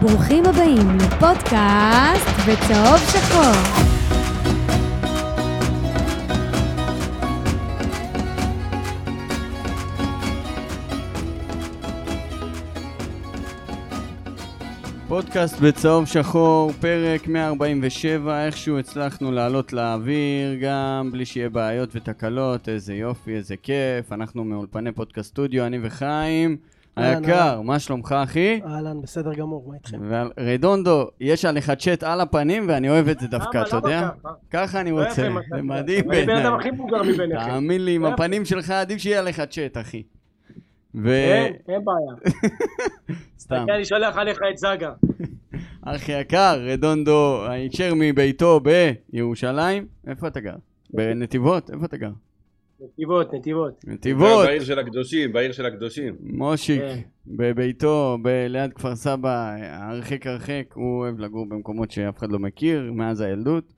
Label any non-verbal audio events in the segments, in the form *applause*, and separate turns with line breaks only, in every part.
ברוכים הבאים לפודקאסט בצהוב שחור.
פודקאסט בצהוב שחור, פרק 147, איכשהו הצלחנו לעלות לאוויר גם בלי שיהיה בעיות ותקלות, איזה יופי, איזה כיף, אנחנו מאולפני פודקאסט סטודיו, אני וחיים. היקר, מה שלומך אחי?
אהלן, בסדר גמור, מה איתכם?
ורדונדו, יש עליך צ'אט על הפנים ואני אוהב את זה דווקא? אתה יודע?
למה ככה?
ככה אני
לא
רוצה, זה מדהים
אני בן
בעיניי.
אדם הכי מבוגר מביניכם.
תאמין לי, עם
לא.
הפנים שלך עדיף שיהיה עליך צ'אט, אחי. ו...
אין, אין בעיה. *laughs*
סתם.
אני שולח עליך את זאגה. *laughs*
אחי יקר, רדונדו הישר מביתו בירושלים. איפה אתה גר? בנתיבות? איפה אתה גר?
נתיבות, נתיבות.
נתיבות.
בעיר של הקדושים, בעיר של הקדושים.
מושיק,
כן.
בביתו, ב- ליד כפר סבא, הרחק הרחק, הוא אוהב לגור במקומות שאף אחד לא מכיר, מאז הילדות.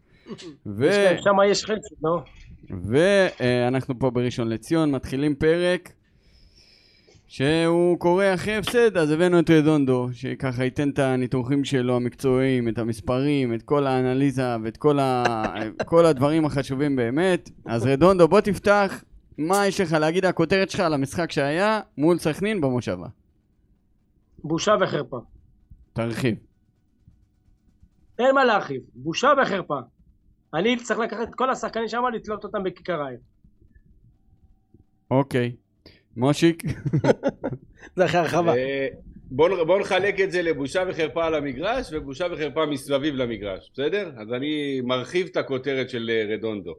ו-
שם יש חצי, לא?
ואנחנו פה בראשון לציון, מתחילים פרק שהוא קורה אחרי הפסד, אז הבאנו את רדונדו, שככה ייתן את הניתוחים שלו המקצועיים, את המספרים, את כל האנליזה ואת כל, ה... *laughs* כל הדברים החשובים באמת. אז רדונדו, בוא תפתח, מה יש לך להגיד הכותרת שלך על המשחק שהיה מול סכנין במושבה?
בושה וחרפה.
תרחיב.
אין מה להרחיב. בושה וחרפה. אני צריך לקחת את כל השחקנים שם, לתלות אותם בכיכר העיר.
אוקיי. מושיק? *laughs*
זה אחרי הרחבה.
אה, בואו בוא נחלק את זה לבושה וחרפה על המגרש ובושה וחרפה מסביב למגרש, בסדר? אז אני מרחיב את הכותרת של אה, רדונדו.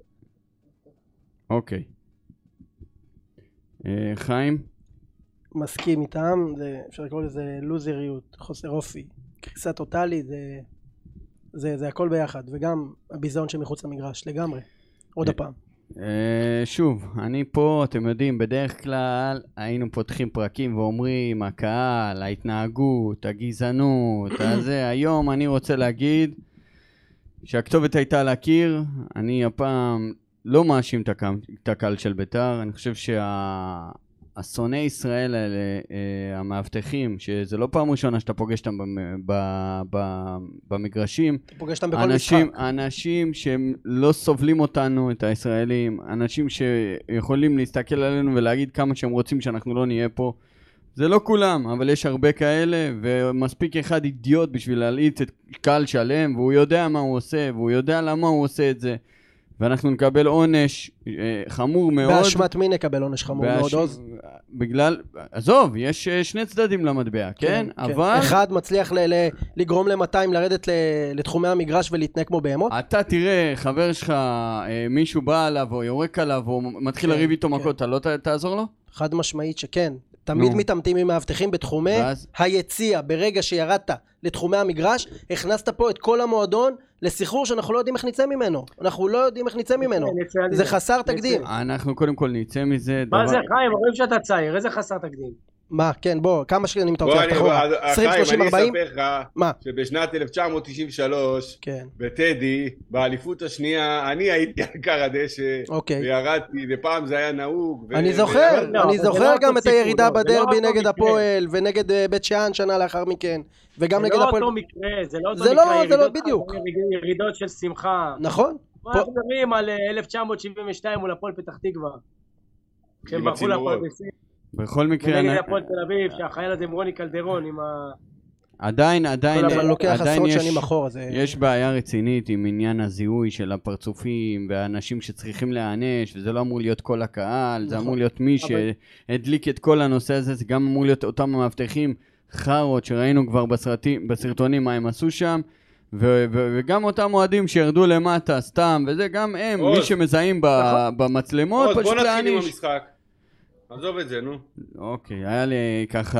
אוקיי. אה, חיים?
מסכים איתם, זה- אפשר לקרוא לזה לוזריות, חוסר אופי, קריסה טוטאלית, זה, זה, זה הכל ביחד, וגם הביזיון שמחוץ למגרש, לגמרי. עוד הפעם.
Uh, שוב, אני פה, אתם יודעים, בדרך כלל היינו פותחים פרקים ואומרים, הקהל, ההתנהגות, הגזענות, *clears throat* הזה. היום אני רוצה להגיד שהכתובת הייתה להכיר, אני הפעם לא מאשים את הקהל- של בית"ר, אני חושב שהשונאי ישראל האלה, uh, המאבטחים, שזה לא פעם ראשונה שאתה פוגש אותם במגרשים,
אתה פוגש אותם בכל
אנשים,
משחק.
אנשים שהם לא סובלים אותנו, את הישראלים, אנשים שיכולים להסתכל עלינו ולהגיד כמה שהם רוצים שאנחנו לא נהיה פה. זה לא כולם, אבל יש הרבה כאלה, ומספיק אחד אידיוט בשביל להלעיט את קהל שלם, והוא יודע מה הוא עושה, והוא יודע למה הוא עושה את זה, ואנחנו נקבל עונש אה, חמור מאוד.
באשמת מי נקבל עונש חמור מאוד,
באש-
עוז?
בגלל, עזוב, יש אה, שני צדדים למטבע, כן? אבל...
אחד מצליח ל- ל- לגרום ל-200 לרדת ל- לתחומי המגרש ולהתנהג כמו בהמות?
אתה תראה, חבר שלך, אה, מישהו בא עליו או יורק עליו או מתחיל
כן,
לריב איתו
כן.
מכות, אתה לא ת- תעזור לו?
חד משמעית שכן. תמיד
נו.
מתעמתים עם מאבטחים בתחומי
ואז?
היציע. ברגע שירדת לתחומי המגרש, הכנסת פה את כל המועדון לסחרור שאנחנו לא יודעים איך נצא ממנו. אנחנו לא יודעים איך נצא ממנו. זה חסר תקדים.
אנחנו קודם כל נצא מזה.
מה
דבר-
זה חיים? רואים שאתה צעיר, איזה חסר תקדים.
מה, כן, בוא, כמה שנים אתה רוצה
אני-
ללכת אחורה?
בוא,
20,
חיים,
30,
אני
40?
אספר לך
מה?
שבשנת 1993,
כן,
בטדי, באליפות השנייה, אני הייתי על כר הדשא,
אוקיי.
וירדתי, ופעם זה היה נהוג. ו-
אני
ו-
זוכר,
לא, אבל
אני
זה
זוכר
לא
גם את הירידה
לא, זה לא
בדרבי
אותו
נגד
מקרה.
הפועל ונגד אה, בית שאן שנה לאחר מכן, וגם
זה
נגד
לא
הפועל...
אותו מקרה, זה לא אותו
זה
מקרה.
לא- זה לא
ירידות-
בדיוק.
ירידות של שמחה.
נכון? פה-
אנחנו מדברים על אה, 1972 מול הפועל פתח תקווה. כשהם
עם
ברחו. לפרדסים.
בכל מקרה,
ונגד
אני-
הפועל תל אביב, שהחייל הזה עם רוני קלדרון, עם ה...
עדיין, עדיין,
אבל לוקח
עדיין
עשרות
יש-
שנים אחורה, זה...
יש בעיה רצינית עם עניין הזיהוי של הפרצופים והאנשים שצריכים להיענש, וזה לא אמור להיות כל הקהל, זה
נכון.
אמור להיות מי
אבל-
שהדליק את כל הנושא הזה, זה גם אמור להיות אותם המאבטחים חארות שראינו כבר בסרטים, בסרטונים מה הם עשו שם. ו- ו- וגם אותם אוהדים שירדו למטה סתם, וזה גם הם,
עוז.
מי שמזהים ב- במצלמות,
עוד, בוא
פשוט
נתחיל עם
להעניש.
המשחק. עזוב את זה, נו.
אוקיי, היה לי ככה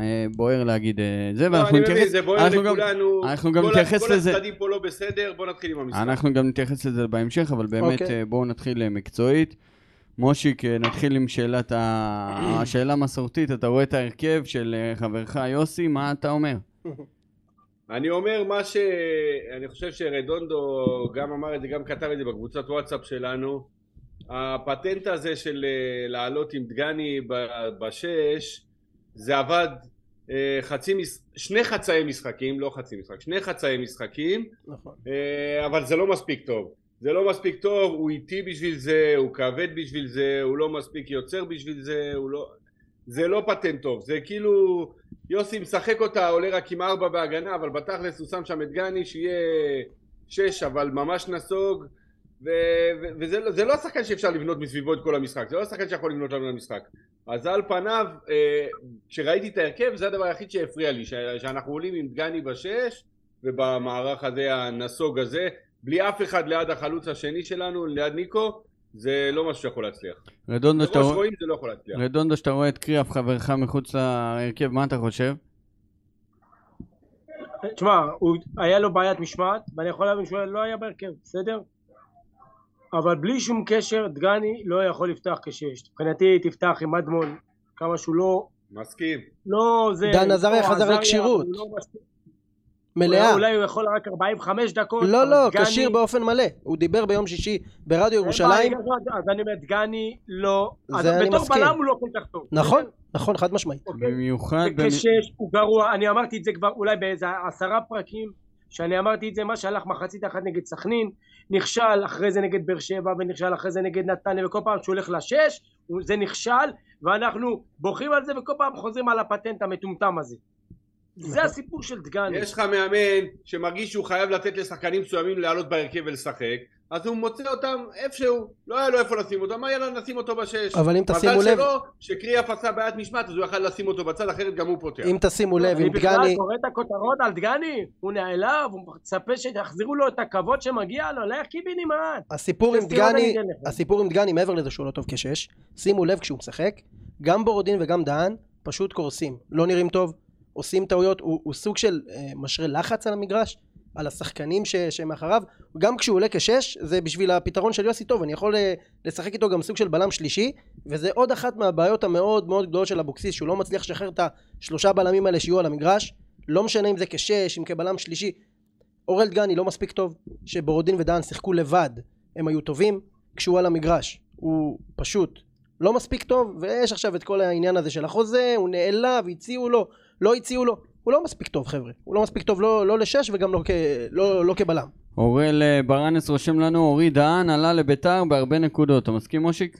אה, בוער להגיד אה, זה,
לא,
ואנחנו
אני מבין,
נתייחס,
זה בוער
אנחנו גם-
לכולנו.
אנחנו גם נתייחס לזה.
כל הצדדים פה לא בסדר, בוא נתחיל עם המשחק.
אנחנו גם נתייחס לזה בהמשך, אבל באמת
אוקיי.
אה, בואו נתחיל מקצועית. מושיק, נתחיל עם שאלת ה... *clears throat* השאלה המסורתית, אתה רואה את ההרכב של חברך יוסי, מה אתה אומר?
אני אומר מה ש... אני חושב שרדונדו גם אמר את זה, גם כתב את זה בקבוצת וואטסאפ שלנו. הפטנט הזה של אה, לעלות עם דגני בשש, זה עבד אה, חצי, שני חצאי משחקים, לא חצי משחק, שני חצאי משחקים,
נכון.
אה, אבל זה לא מספיק טוב. זה לא מספיק טוב, הוא איטי בשביל זה, הוא כבד בשביל זה, הוא לא מספיק יוצר בשביל זה, הוא לא... זה לא פטנט טוב, זה כאילו יוסי משחק אותה, עולה רק עם ארבע בהגנה, אבל בתכלס הוא שם שם את גני שיהיה שש, אבל ממש נסוג, ו- ו- וזה לא- זה לא השחקן שאפשר לבנות מסביבו את כל המשחק, זה לא השחקן שיכול לבנות לנו למשחק. אז על פניו, אה, כשראיתי את ההרכב, זה הדבר היחיד שהפריע לי, ש- שאנחנו עולים עם דגני בשש, ובמערך הזה, הנסוג הזה, בלי אף אחד ליד החלוץ השני שלנו, ליד ניקו, זה לא משהו שיכול להצליח.
רדונדו, שאתה רואה-
רואים זה לא יכול להצליח.
רדונדו, שאתה רואה את קריאף חברך מחוץ להרכב, מה אתה חושב?
תשמע, הוא- היה לו בעיית משמעת, ואני יכול להבין שהוא לא היה בהרכב, בסדר? אבל בלי שום קשר, דגני לא יכול לפתוח כשש. מבחינתי תפתח עם אדמון, כמה שהוא לא...
מסכים.
לא זה...
דן עזריה
לא,
חזר לכשירות.
לא
מלאה.
אולי הוא יכול רק 45 דקות.
לא, לא, כשיר באופן מלא. הוא דיבר ביום שישי ברדיו ירושלים.
אז אני אומר, דגני לא...
זה
אז
אני
בתור
מסכים.
בלם הוא לא כל כך טוב.
נכון, נכון, חד משמעית.
אוקיי?
במיוחד... במ-
וכשש הוא גרוע, אני אמרתי את זה כבר אולי באיזה עשרה פרקים, שאני אמרתי את זה, מה שהלך מחצית אחת נגד סכנין, נכשל אחרי זה נגד באר שבע, ונכשל אחרי זה נגד נתניה, וכל פעם שהוא הולך לשש, זה נכשל, ואנחנו בוכים על זה, וכל פעם חוזרים על הפטנט המטומטם הזה. זה הסיפור של דגני.
יש לך מאמן שמרגיש שהוא חייב לתת לשחקנים מסוימים לעלות בהרכב ולשחק, אז הוא מוצא אותם איפשהו, לא היה לו איפה לשים אותם, מה יאללה נשים אותו בשש.
אבל אם תשימו
מזל
לב-
שלו שקריאף עשה בעיית משמעת אז הוא יכל לשים אותו בצד, אחרת גם הוא פותח.
אם תשימו לב,
אני
עם
בכלל
דגני...
קורא את הכותרות על דגני, הוא נעלב, הוא מצפה שיחזירו לו את הכבוד שמגיע לו, לך קיבינימט.
הסיפור עם דגני,
אני.
הסיפור עם דגני מעבר לזה שהוא לא טוב כשש, שימו לב כשהוא משחק, גם בורודין וגם דהן פשוט קורסים, לא נראים טוב, עושים טעויות, הוא, הוא סוג של אה, משרה לחץ על המגרש, על השחקנים ש, שמאחריו, גם כשהוא עולה כשש, זה בשביל הפתרון של יוסי טוב, אני יכול אה, לשחק איתו גם סוג של בלם שלישי, וזה עוד אחת מהבעיות המאוד מאוד גדולות של אבוקסיס, שהוא לא מצליח לשחרר את השלושה בלמים האלה שיהיו על המגרש, לא משנה אם זה כשש, אם כבלם שלישי, אורל דגני לא מספיק טוב, שבורודין ודהן שיחקו לבד, הם היו טובים, כשהוא על המגרש. הוא פשוט לא מספיק טוב ויש עכשיו את כל העניין הזה של החוזה הוא נעלב הציעו לו לא הציעו לו הוא לא מספיק טוב חבר'ה הוא לא מספיק טוב לא, לא לשש וגם לא, כ, לא, לא כבלם
אוראל אה, ברנס רושם לנו, אורי דהן עלה לביתר בהרבה נקודות. אתה מסכים, מושיק?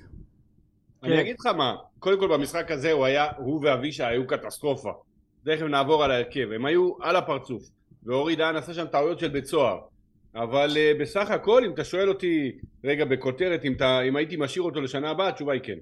אני
כן.
אגיד לך מה, קודם כל במשחק הזה הוא היה, הוא ואבישי היו קטסטרופה. תכף נעבור על ההרכב, הם היו על הפרצוף. ואורי דהן עשה שם טעויות של בית סוהר. אבל uh, בסך הכל, אם אתה שואל אותי, רגע בכותרת, אם, אתה, אם הייתי משאיר אותו לשנה הבאה, התשובה היא כן.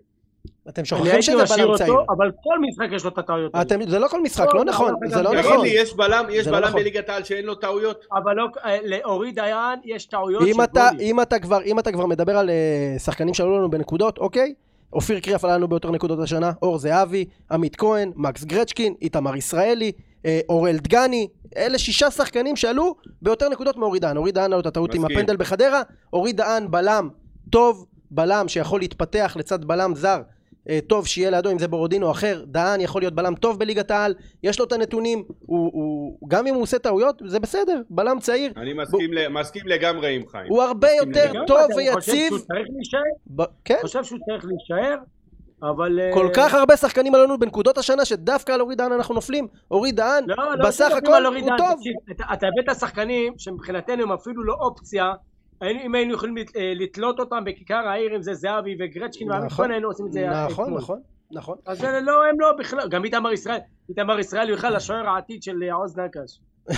אתם שוכחים שזה בלם צעיר
אותו, אבל כל משחק יש לו את הטעויות האלה.
אתם, זה לא כל משחק
לא,
לא
לא,
נכון
אבל
זה לא
תגיד
נכון
לי, יש בלם, יש
לא
בלם
נכון.
בליגת העל שאין לו טעויות?
אבל לא, אה, לאורי דיין יש טעויות
אם
של
אתה,
גולים.
אם אתה כבר אם אתה כבר מדבר על אה, שחקנים שעלו לנו בנקודות אוקיי אופיר קריאף עלה לנו ביותר נקודות השנה אור זהבי עמית כהן מקס גרצ'קין איתמר ישראלי אה, אורל דגני אלה שישה שחקנים שעלו ביותר נקודות מאורי דהן אורי דהן היה לו את הטעות עם. הפנדל בחדרה אורי דהן בלם טוב בלם שיכול להתפתח לצד בלם זר אה, טוב שיהיה לידו אם זה בורודין או אחר. דהן יכול להיות בלם טוב בליגת העל יש לו את הנתונים הוא, הוא גם אם הוא עושה טעויות זה בסדר בלם צעיר.
אני מסכים, ל, מסכים לגמרי עם חיים.
הוא הרבה יותר
לגמרי.
טוב
אני חושב
ויציב.
שהוא צריך להישאר,
ב... כן.
חושב שהוא צריך להישאר, אבל... אה,
כל כך הרבה שחקנים עלינו בנקודות השנה שדווקא על אורי דהן אנחנו נופלים. אורי דהן
לא, לא,
בסך
לא,
הכל
לא,
הוא
עידן,
טוב.
תקשיב, אתה- הבאת שחקנים שמבחינתנו הם אפילו לא אופציה, אם היינו יכולים אה, לתלות אותם בכיכר העיר, אם זה זהבי וגרצ'קין
נכון,
היינו עושים את זה
נכון. נכון נכון
אז זה לא, הם לא בכלל, גם איתמר ישראל, איתמר ישראל הוא בכלל השוער העתיד של אה, עוז נקש. *laughs*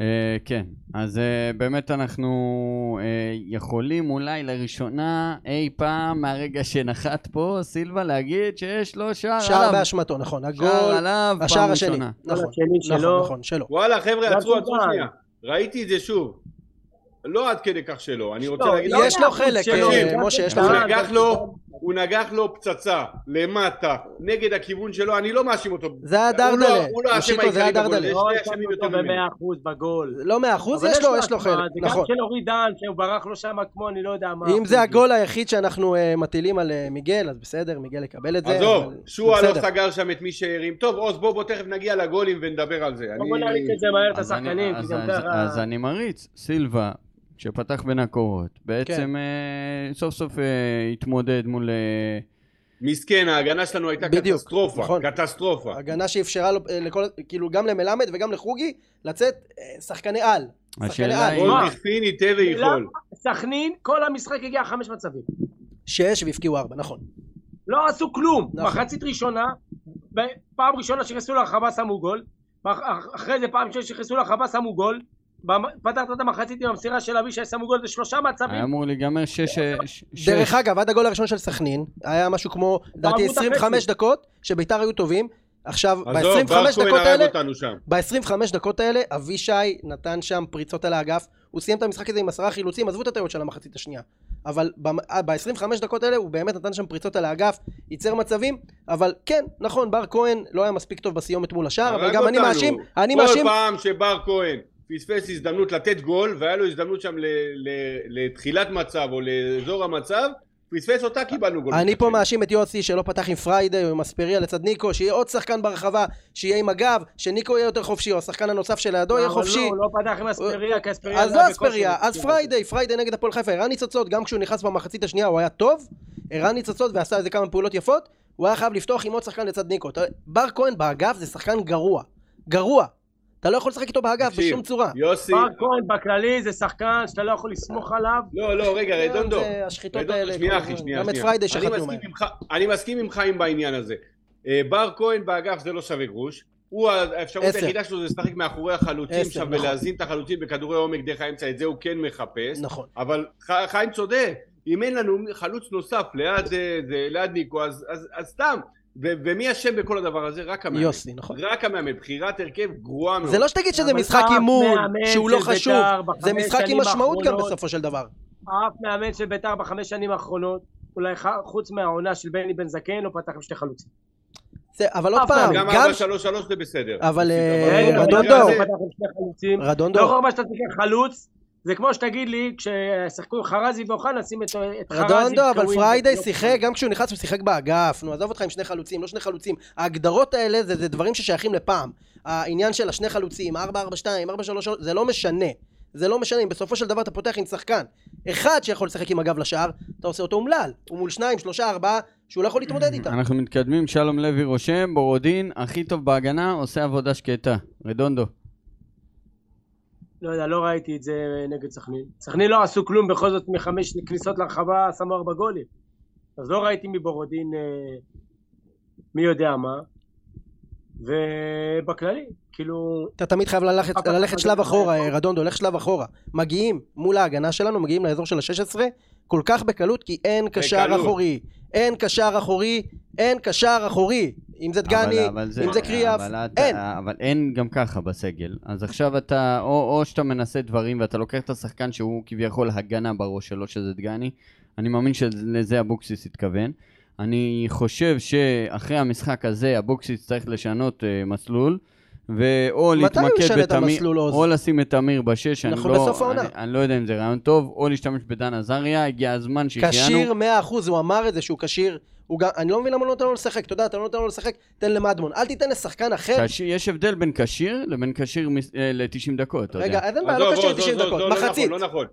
אה, כן, אז באמת אנחנו יכולים אולי לראשונה אי פעם מהרגע שנחת פה סילבה להגיד שיש לו שער
שער
עליו.
באשמתו נכון הגול
שער עליו
השער
פעם
השני
ראשונה.
נכון
השני
נכון
שלו.
נכון שלו
וואלה חבר'ה עצרו עצרו. שנייה ראיתי את זה שוב לא עד כדי כך שלא אני רוצה
לא,
להגיד
יש לו חלק
שלו,
אה,
גם
משה יש לו חלק
הוא נגח לו פצצה למטה נגד הכיוון שלו אני לא מאשים אותו
זה היה
הוא לא-
דרדלה
הוא לא
זה היה
העיקרי בגול,
דרדלה
יש
לא
שני
האשמנו
אשמים
אותו
יותר ממנו
במאה אחוז בגול.
לא מאה אחוז יש לו יש לו חלק
זה גם
נכון
של אורי דן שהוא ברח לו שם כמו אני לא יודע מה.
אם זה הגול היחיד שאנחנו אה, מטילים על אה, מיגל אז בסדר מיגל יקבל את זה
עזוב, שועה
זה
לא. סגר שם את מי שהרים. טוב, עוז, בוא, בוא תכף נגיע לגולים ונדבר על זה.
בוא. נריץ את זה מהר את
אז אני-
השחקנים, כי גם ככה...
אז אני מריץ, סילבה, שפתח בין הקורות, בעצם
כן.
אה, סוף סוף אה, התמודד מול, אה,
מסכן, ההגנה שלנו הייתה
בדיוק,
קטסטרופה,
נכון.
קטסטרופה.
הגנה שאפשרה לו, אה, לכל, כאילו גם למלמד וגם לחוגי לצאת אה, שחקני על. שחקני
השאלה
על.
היא-
כל
מה?
דכפין יטה ויכול.
סכנין, כל המשחק הגיע חמש מצבים.
שש והבקיעו ארבע, נכון.
לא עשו כלום.
נכון.
מחצית ראשונה, ב- פעם ראשונה שנכנסו לרחבה שמו גול, אחרי זה פעם שנכנסו לרחבה שמו גול, פתחת את המחצית עם המסירה של אבישי שמו גול בשלושה
היה
מצבים.
אמור להיגמר שש... ש- שש.
דרך אגב, עד הגול הראשון של סכנין, היה משהו כמו, לדעתי
בעמוד
25
החצי.
דקות, שביתר היו טובים. עכשיו,
עזוב,
ב-25
בר כהן
דקות האלה,
אותנו שם.
ב-25 דקות האלה, אבישי נתן שם פריצות על האגף. הוא סיים את המשחק הזה עם עשרה חילוצים, עזבו את הטעויות של המחצית השנייה. אבל ב-25 דקות האלה הוא באמת נתן שם פריצות על האגף, ייצר מצבים, אבל כן, נכון, בר כהן לא היה מספיק טוב בסיומת מול השער, אבל גם אני
אותנו.
מאשים, אני
כל
מאשים,
פעם שבר כהן פספס הזדמנות לתת גול, והיה לו הזדמנות שם ל- ל- לתחילת מצב או לאזור המצב, פספס אותה, קיבלנו גול.
אני פה. מאשים את יוסי שלא פתח עם פריידי או עם אספריה לצד ניקו, שיהיה עוד שחקן ברחבה, שיהיה עם הגב, שניקו יהיה יותר חופשי, או השחקן הנוסף שלידו יהיה חופשי.
לא, הוא לא פתח עם אספריה, כי אספריה...
אז לא. אספריה, אז פריידי, פריידי נגד הפועל חיפה, הראה ניצוצות, גם כשהוא נכנס במחצית השנייה הוא היה טוב, הראה ניצוצות ועשה איזה כמה פעולות יפות, הוא היה חייב לפתוח עם עוד שחקן לצד ניקו. בר כהן באגף זה שחקן גרוע, גרוע. אתה לא יכול לשחק איתו באגף בשום צורה.
יוסי,
בר כהן בכללי זה שחקן שאתה לא יכול לסמוך עליו.
לא, לא, רגע, רדונדו.
זה השחיתות
רדונדו,
האלה,
שנייה אחי. שנייה,
גם את. פריידי
אני
שחטנו
מסכים
מהם.
אני מסכים עם חיים בעניין הזה. אה, בר כהן באגף זה לא שווה גרוש. הוא האפשרות. היחידה שלו זה לשחק מאחורי החלוצים שם
נכון.
ולהזין את החלוצים בכדורי עומק דרך האמצע, את זה הוא כן מחפש.
נכון.
אבל חיים צודק, אם אין לנו חלוץ נוסף ליד, אה, ניקו, אז סתם. ו- ומי אשם בכל הדבר הזה? רק המאמן.
יוסי, נכון.
רק המאמן. בחירת הרכב גרועה מאוד.
זה לא שתגיד שזה משחק אימון, שהוא לא חשוב,
בית"ר בחמש
זה משחק עם משמעות גם בסופו של דבר.
אף מאמן של בית"ר בחמש שנים האחרונות, אולי חוץ מהעונה של בני בן זקן, לא פתח עם שני חלוצים.
זה, אבל עוד פעם,
גם
גם...
4-3-3 זה בסדר.
אבל, אה, רדונדו. רדונדו,
לא מה שאתה תיקח חלוץ, זה כמו שתגיד לי, כששיחקו עם חרזי ואוחנה, שים את את חרזי.
רדונדו, אבל פריידי
לא
שיחק, גם כשהוא נכנס הוא שיחק באגף, נו עזוב אותך עם שני חלוצים, לא שני חלוצים. ההגדרות האלה זה, זה דברים ששייכים לפעם. העניין של השני חלוצים, 4-4-2, 4-3, זה לא משנה. זה לא משנה, אם בסופו של דבר אתה פותח עם שחקן אחד שיכול לשחק עם הגב לשער, אתה עושה אותו אומלל. הוא מול שניים, שלושה, ארבעה, שהוא לא יכול להתמודד איתם.
אנחנו מתקדמים, שלום לוי רושם, בורודין, הכי טוב בהגנה, עושה עבודה שקטה. רדונדו.
לא יודע, לא ראיתי את זה נגד סכנין. סכנין לא עשו כלום, בכל זאת מחמש כניסות לרחבה שמו ארבע גולים. אז לא ראיתי מבורודין אה, מי יודע מה. ובכללי, כאילו,
אתה תמיד חייב ללכת, ללכת שלב. אחורה, רדונדו, הולך שלב אחורה. מגיעים מול ההגנה שלנו, מגיעים לאזור של ה-16, כל כך בקלות, כי אין קשר. אחורי. אין קשר אחורי, אין קשר אחורי. אם זה דגני,
אבל- אבל
אם זה קריאף,
אבל
אין.
אבל אין גם ככה בסגל. אז עכשיו אתה, או, או שאתה מנסה דברים ואתה לוקח את השחקן שהוא כביכול הגנה בראש שלו, שזה דגני. אני מאמין שלזה אבוקסיס התכוון. אני חושב שאחרי המשחק הזה אבוקסיס צריך לשנות uh, מסלול. ואו להתמקד בתמיר? או לשים את תמיר בשש, אני
אנחנו
לא,
בסוף העונה.
אני, אני לא יודע אם זה רעיון טוב, או להשתמש בדן עזריה, הגיע הזמן שהחיינו.
כשיר 100%, הוא אמר את זה שהוא כשיר. הוא גם, אני לא מבין למה לא נותן לו לשחק, אתה יודע, אתה לא נותן לו לשחק, תן למדמון. אל תיתן לשחקן אחר.
כשיר- יש הבדל בין כשיר לבין כשיר אה, ל-90 דקות, אתה
רגע,
יודע.
אז אין בעיה, לא כשיר
עזוב,
90
עזוב,
דקות,
לא, לא
מחצית.
נכון, לא נכון.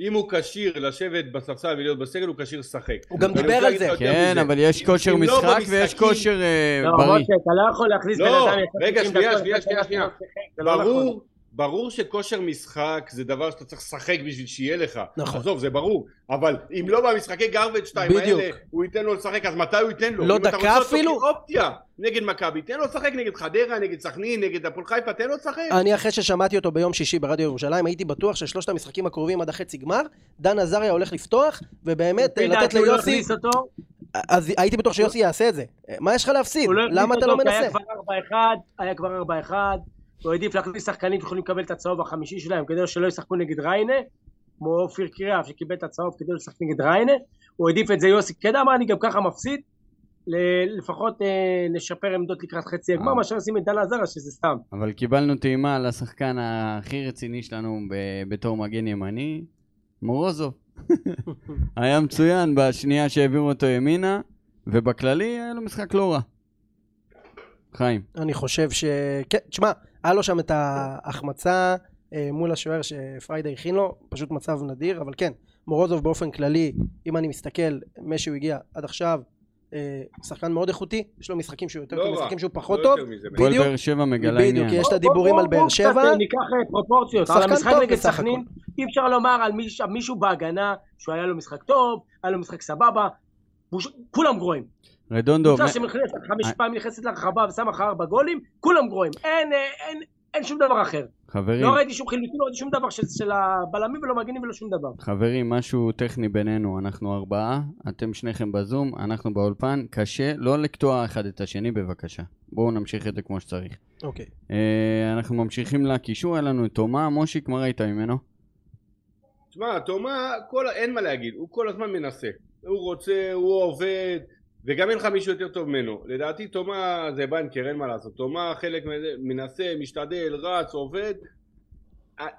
אם הוא כשיר לשבת בספסל ולהיות בסגל, הוא כשיר לשחק.
הוא גם דיבר על זה.
כן. אבל יש כושר
לא
משחק ויש כושר אה,
לא,
בריא.
משה, אתה לא יכול להכניס בן
לא,
אדם... יצא
רגע,
90
שנייה, שנייה, שנייה,
90
שנייה.
דקות, זה לא נכון.
ברור, ברור שכושר משחק זה דבר שאתה צריך לשחק בשביל שיהיה לך.
נכון.
עזוב, זה ברור. אבל אם לא במשחקי גרבג' 2
בדיוק.
האלה, הוא ייתן לו לשחק, אז מתי הוא ייתן לו?
לא
אם אתה
דקה
רוצה אותו
אפילו?
כאופציה נגד מכבי, תן לו לשחק נגד חדרה, נגד סכנין, נגד הפועל חיפה, תן לו לשחק.
אני אחרי ששמעתי אותו ביום שישי ברדיו ירושלים, הייתי בטוח ששלושת המשחקים הקרובים עד החצי גמר, דן עזריה הולך לפתוח, ובאמת לתת
לא
ליוסי, אז הייתי בטוח שיוסי יעשה את זה. מה יש לך להפסיד?
לא
למה אתה לא מנסה?
היה כבר 4-1, היה כבר 4-1, הוא העדיף להכניס שחקנים שיכולים לקבל את הצהוב החמישי שלהם כדי שלא ישחקו נגד ריינה, כמו אופיר קריאף שקיבל את הצהוב כדי לשחק נגד ריינה, הוא העדיף את זה יוסי, יודע מה, אני גם ככה מפסיד, לפחות אה, לשפר עמדות לקראת חצי הגמר,
אה.
מאשר לשים את דן עזריה שזה סתם.
אבל קיבלנו טעימה על השחקן הכי רציני שלנו ב- בתור מגן ימני, מורוזוב. *laughs* היה מצוין בשנייה שהעבירו אותו ימינה, ובכללי היה לו משחק לא רע. חיים.
אני חושב ש... כן, תשמע, היה לו שם את ההחמצה אה, מול השוער שפריידה הכין לו, פשוט מצב נדיר, אבל כן, מורוזוב באופן כללי, אם אני מסתכל, משהו הגיע עד עכשיו, אה, שחקן מאוד איכותי, יש לו משחקים שהוא יותר
לא
טוב,
רע.
משחקים שהוא פחות
לא
טוב. בדיוק.
באר שבע מגלה
בדיוק,
עניין.
יש את
בוא-
הדיבורים
בוא-
על באר
בוא
שבע.
קצת, ניקח אה, פרופורציות.
שחקן
על המשחק
טוב
נגד סכנין. אי אפשר לומר על מיש- על מישהו בהגנה שהוא היה לו משחק טוב, היה לו משחק סבבה. בוש- כולם גרועים.
רדונדו,
קבוצה שנכנסת חמש. פעמים נכנסת לרחבה ושמה לך ארבע גולים, כולם גרועים. אין, אה, אין, אין שום דבר אחר.
חברים,
לא ראיתי שום חילוטים, לא ראיתי שום דבר של, של הבלמים ולא מגנים ולא שום דבר.
חברים, משהו טכני בינינו, אנחנו ארבעה, אתם שניכם בזום, אנחנו באולפן, קשה לא לקטוע אחד את השני בבקשה. בואו נמשיך את זה כמו שצריך.
אוקיי.
אה, אנחנו ממשיכים לקישור, היה לנו את תומה, מושיק, מה ראית ממנו?
תשמע, תומה, כל... אין מה להגיד, הוא כל הזמן מנסה. הוא רוצה, הוא עובד, וגם אין לך מישהו יותר טוב ממנו. לדעתי תומה זה בנקר, אין מה לעשות. תומה חלק מנסה, משתדל, רץ, עובד.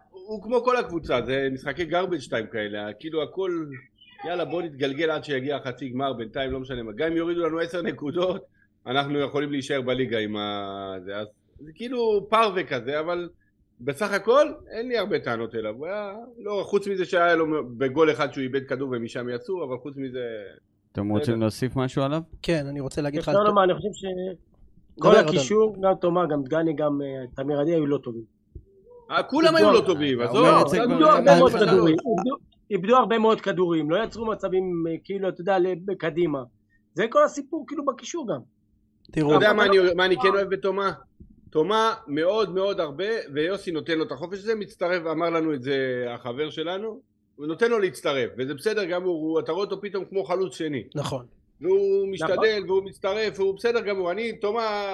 הוא כמו כל הקבוצה, זה משחקי garbage time כאלה, כאילו הכל, יאללה בוא נתגלגל עד שיגיע חצי גמר, בינתיים לא משנה מה. גם אם יורידו לנו עשר נקודות, אנחנו יכולים להישאר בליגה עם ה... זה, אז כאילו פרווה כזה, אבל בסך הכל אין לי הרבה טענות אליו, לא, חוץ מזה שהיה לו בגול אחד שהוא איבד כדור ומשם יצאו, אבל חוץ מזה...
אתם רוצים להוסיף משהו עליו?
כן, אני רוצה להגיד לך...
אפשר
על-
לומר, אני חושב שכל הקישור, גם תומה, גם דגני, גם אה, תמיר עדי היו לא טובים.
אה, כולם היו לא טובים,
אתה
עזוב,
איבדו הרבה מאוד. כדורים, לא יצרו מצבים אה, כאילו, אתה יודע, קדימה. זה כל הסיפור כאילו בקישור גם.
תראו,
אתה יודע מה אני, מה אני כן אוהב בתומה? תומה מאוד מאוד הרבה, ויוסי נותן לו את החופש הזה, מצטרף, אמר לנו את זה החבר שלנו, הוא נותן לו להצטרף, וזה בסדר גמור, הוא- אתה רואה אותו פתאום כמו חלוץ שני,
נכון.
והוא משתדל והוא מצטרף, והוא בסדר גמור, אני תומה,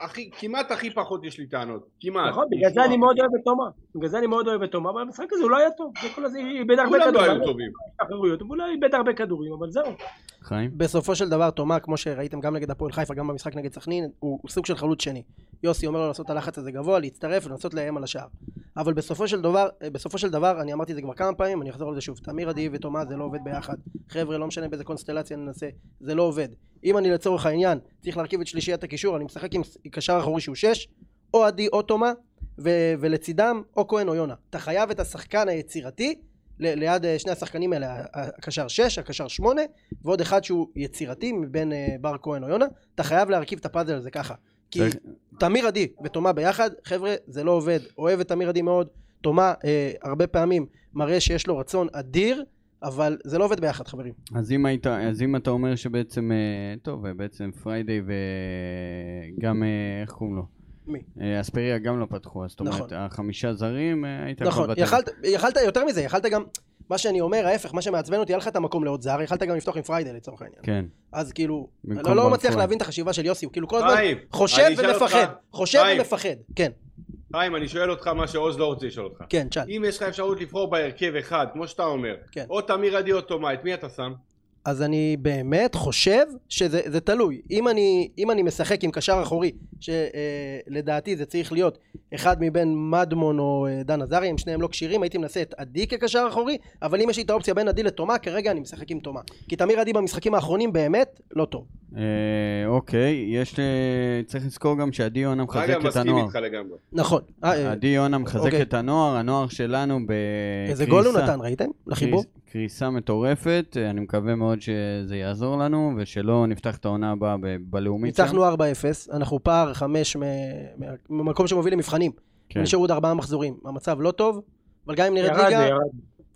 הכי, כמעט הכי פחות יש לי טענות, כמעט.
נכון, בגלל זה אני מאוד אוהב את תומה. בגלל זה אני מאוד אוהב את תומה, אבל המשחק הזה הוא לא היה טוב. זה כל הזה איבד הרבה
כולם לא
כדורים.
היו טובים.
אבל אולי איבד הרבה כדורים, אבל זהו.
חיים?
בסופו של דבר, תומה, כמו שראיתם גם נגד הפועל חיפה, גם במשחק נגד סכנין, הוא, הוא סוג של חלוץ שני. יוסי אומר לו לעשות את הלחץ הזה גבוה, להצטרף ולנסות לאיים על השער. אבל בסופו של דבר, בסופו של דבר, אני אמרתי את זה כבר כמה פעמים, אני אחזור על זה שוב, תמיר עדי ותומה זה לא עובד ביחד. חבר'ה, לא משנה באיזה קונסטלציה ננסה, זה לא עובד. אם אני לצורך העניין צריך להרכיב את שלישיית הקישור, אני משחק עם קשר אחורי שהוא שש, או עדי או תומה, ו- ולצידם או כהן או יונה. אתה חייב את השחקן היצירתי ל- ליד אה, שני השחקנים האלה, הקשר 6, הקשר 8, ועוד אחד שהוא יצירתי מבין אה, בר כהן או יונה, אתה חייב להרכיב את הפאזל הזה ככה. כי תמיר עדי ותומה ביחד, חבר'ה, זה לא עובד. אוהב את תמיר עדי מאוד, תומה אה, הרבה פעמים מראה שיש לו רצון אדיר, אבל זה לא עובד ביחד, חברים.
אז אם, היית, אז אם אתה אומר שבעצם, אה, טוב, אה, בעצם פריידיי וגם, אה, איך קוראים לו?
מי?
אה, אספריה גם לא פתחו, אז זאת אומרת,
נכון.
החמישה זרים, אה, היית יכול
נכון,
לוותר.
יכלת, יכלת יותר מזה, יכלת גם, מה שאני אומר, ההפך, מה שמעצבן אותי, היה לך את המקום לעוד זר, יכלת גם לפתוח עם פריידי לצורך העניין.
כן.
אז כאילו, אני לא
בר
מצליח. להבין את החשיבה של יוסי, הוא כאילו כל הזמן חושב ומפחד, חושב
חיים.
ומפחד, כן,
חיים, אני שואל אותך מה שעוז לא רוצה לשאול אותך.
כן, תשאל.
אם יש לך אפשרות לבחור בהרכב אחד, כמו שאתה אומר,
כן.
או תמיר עדי או תומה, את מי אתה שם?
אז אני באמת חושב שזה זה תלוי. אם אני, אם אני משחק עם קשר אחורי, שלדעתי זה צריך להיות אחד מבין מדמון או אה, דן עזריה, אם שניהם לא כשירים, הייתי מנסה את עדי כקשר אחורי, אבל אם יש לי את האופציה בין עדי לתומה, כרגע אני משחק עם תומה. כי תמיר עדי במשחקים האחרונים באמת לא טוב.
אה, אוקיי, יש, אה, צריך לזכור גם שעדי יונה מחזק
אגב,
את
מסכים
הנוער.
איתך לגמרי.
נכון. אה, אה,
עדי יונה מחזק
אוקיי.
את הנוער, הנוער שלנו בקריסה.
איזה גול הוא נתן, ראיתם? לחיבור?
קריס- קריסה מטורפת, אה, אני מקווה מאוד שזה יעזור לנו, ושלא נפתח את העונה הבאה ב- בלאומית.
ניצחנו 4-0, אנחנו פער 5 ממקום שמוביל למבחנים.
כן.
נשארו עוד ארבעה מחזורים. המצב לא טוב, אבל גם אם נרד
ירד,
ליגה,
ירד.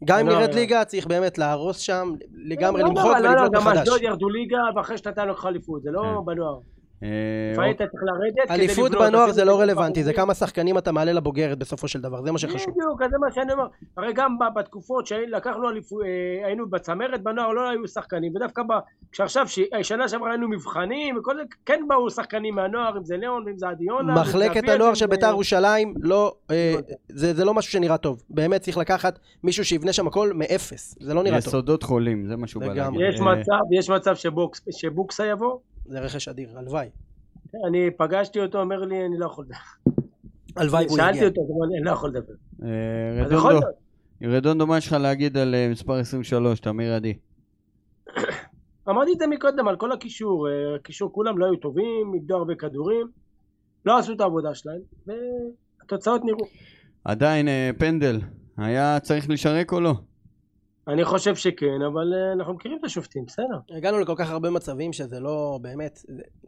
גם אם
לא,
נרד
לא.
ליגה צריך באמת להרוס שם, לגמרי
לא,
למחוק
לא, לא,
ולבנות
גם
מחדש.
אשדוד ירדו ליגה ואחרי שנתיים לקחה אליפות, זה לא
כן.
בנוער.
אה,
לפעמים אתה צריך לרדת כדי
אליפות בנוער זה לא
אם
רלוונטי, זה. כמה שחקנים אתה מעלה לבוגרת בסופו של דבר, זה מה שחשוב.
בדיוק, זה מה שאני אומר. הרי גם בתקופות שלקחנו אליפות, אה, היינו בצמרת בנוער, לא היו שחקנים, ודווקא כשעכשיו, ש- שנה שעברה היינו מבחנים, וכל זה, כן באו שחקנים מהנוער, אם זה ליאון, ואם זה עדי יונה.
מחלקת הנוער של בית"ר ירושלים, לא, אה,
לא.
זה זה לא משהו שנראה טוב. באמת צריך לקחת מישהו שיבנה שם הכל מאפס, זה לא נראה טוב.
יסודות חולים, זה מה שהוא בא. להגיד.
יש
אה,
מצב, שבוקסה יבוא,
זה רכש אדיר, הלוואי.
אני פגשתי אותו, אומר לי, אני לא יכול לדבר.
הלוואי והוא
שאלתי
יגיע.
אותו, הוא אמר לי, אני לא יכול לדבר.
אה, רדונדו, מה יש לך להגיד על אה, מספר 23, תמיר עדי? *clears throat*
אמרתי את זה מקודם על כל הקישור, אה, הקישור כולם לא היו טובים, איבדו הרבה כדורים, לא עשו את העבודה שלהם, והתוצאות נראו.
עדיין פנדל, היה צריך לשרק או לא?
אני חושב שכן, אבל אה, אנחנו מכירים את השופטים, בסדר.
הגענו לכל כך הרבה מצבים שזה לא באמת,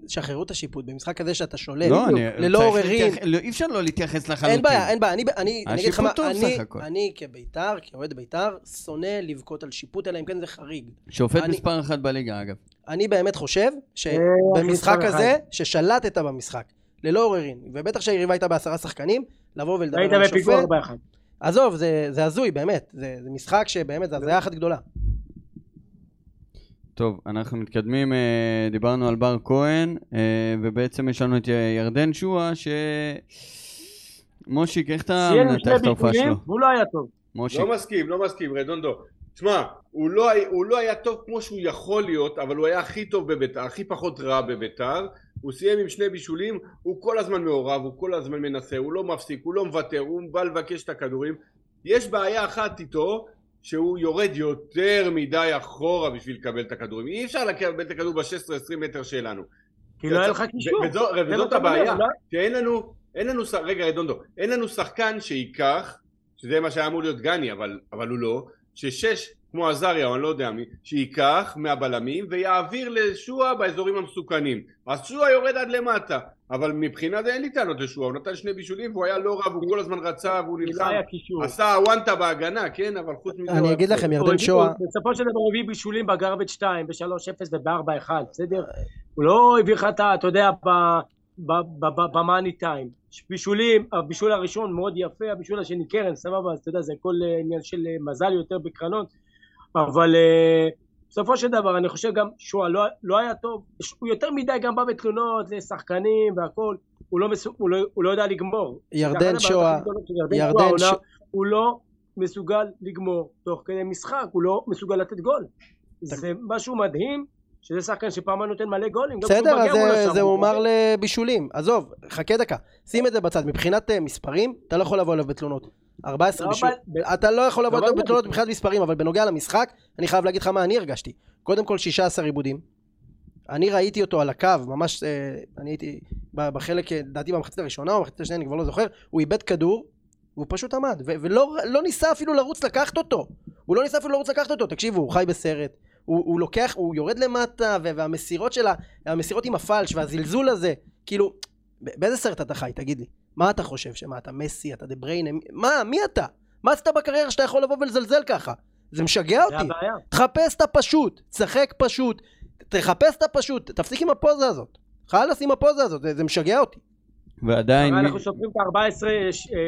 שחררו את השיפוט במשחק הזה שאתה שולט,
לא, אני...
ללא עוררין.
לא, אי אפשר לא להתייחס לחלוטין.
אין בעיה, אין בעיה, אני, אני, אני אגיד לך מה, אני,
סך הכל.
אני כביתר, כאוהד ביתר, שונא לבכות על שיפוט, אלא אם כן זה חריג.
שופט
אני-
מספר אחת בליגה, אגב.
אני באמת חושב
אה,
שבמשחק הזה. ששלטת במשחק, ללא עוררין, ובטח שהיריבה הייתה בעשרה שחקנים, לבוא ולדבר
היית
על
בפיגור
השופט,
באחד.
עזוב, זה, זה הזוי, באמת, זה, זה משחק שבאמת, זה הזיה אחת גדולה.
טוב, אנחנו מתקדמים, אה, דיברנו על בר כהן, אה, ובעצם יש לנו את ירדן שואה, ש... מושיק, איך אתה מנתח את ההופעה שלו?
והוא לא היה טוב.
מושיק,
לא מסכים, לא מסכים, רדונדו. תשמע, הוא לא, הוא לא היה טוב כמו שהוא יכול להיות, אבל הוא היה הכי טוב בביתר, הכי פחות רע בביתר. הוא סיים עם שני בישולים, הוא כל הזמן מעורב, הוא כל הזמן מנסה, הוא לא מפסיק, הוא לא מוותר, הוא בא לבקש את הכדורים. יש בעיה אחת איתו, שהוא יורד יותר מדי אחורה בשביל לקבל את הכדורים. אי אפשר לקבל את הכדור ב-16-20 מטר שלנו.
כי לא היה לך קישור.
וזאת
אומר,
הבעיה,
לא?
שאין לנו, אין לנו, רגע רדונדו, אין לנו שחקן שייקח, שזה מה שהיה אמור להיות גני, אבל, אבל הוא לא, ששש, כמו עזריה או אני לא יודע מי, שייקח מהבלמים ויעביר לשועה באזורים המסוכנים. אז שועה יורד עד למטה, אבל מבחינה זה אין לי טענות לשועה, הוא נתן שני בישולים והוא היה לא רע והוא כל הזמן רצה והוא
לא
נלחם. עשה וואנטה בהגנה, כן, אבל חוץ מזה... הוא
אני אגיד. לכם,
הוא
ירדן
הוא- בסופו של דבר הוא הביא בישולים בגרבג' 2, ב-3-0 וב-4-1, בסדר? הוא לא הביא לך את ה... אתה יודע, במאני טיים. בישולים, הבישול הראשון מאוד יפה, הבישול השני קרן, סבבה, אז אתה יודע, זה הכל אה, עניין של אה, מזל יותר בקרנות, אבל אה, בסופו של דבר אני חושב גם שהוא לא, לא היה טוב, הוא יותר מדי גם בא בתלונות לשחקנים והכל, הוא לא, מסוג, הוא, לא, הוא לא יודע לגמור.
ירדן שואה,
ירדן שואה,
ש-
הוא לא מסוגל לגמור תוך כדי משחק, הוא לא מסוגל לתת גול. זה משהו מדהים, שזה שחקן שפעם נותן מלא גולים.
בסדר, אז
לא
זה- זה
עובד.
לבישולים. עזוב, חכה דקה, שים את זה בצד. מבחינת אה, מספרים, אתה לא יכול לבוא אליו בתלונות. 14
לא,
בישול. אתה לא יכול לבוא
לא,
אליו בתלונות מבחינת מספרים, אבל בנוגע למשחק, אני חייב להגיד לך מה אני הרגשתי. קודם כל 16 עיבודים. אני ראיתי אותו על הקו, ממש, אה, אני הייתי בחלק, אה, לדעתי במחצית הראשונה או במחצית השנייה, אני כבר לא זוכר, הוא איבד כדור, והוא פשוט עמד, ולא לא ניסה אפילו לרוץ לקחת אותו. הוא לא ניסה אפילו לרוץ לקחת אותו, תקשיבו, הוא חי בסרט. הוא, הוא לוקח, הוא יורד למטה, והמסירות שלה, המסירות עם הפלש והזלזול הזה, כאילו, באיזה סרט אתה חי, תגיד לי? מה אתה חושב? שמה, אתה מסי, אתה דה בריינה? מה, מי אתה? מה עשית בקריירה שאתה יכול לבוא ולזלזל ככה? זה משגע
זה
אותי.
הבעיה.
תחפש את הפשוט, תשחק פשוט, תחפש את הפשוט, תפסיק עם הפוזה הזאת. חלאס עם הפוזה הזאת, זה, זה משגע אותי.
ועדיין...
אנחנו סופרים את ה-14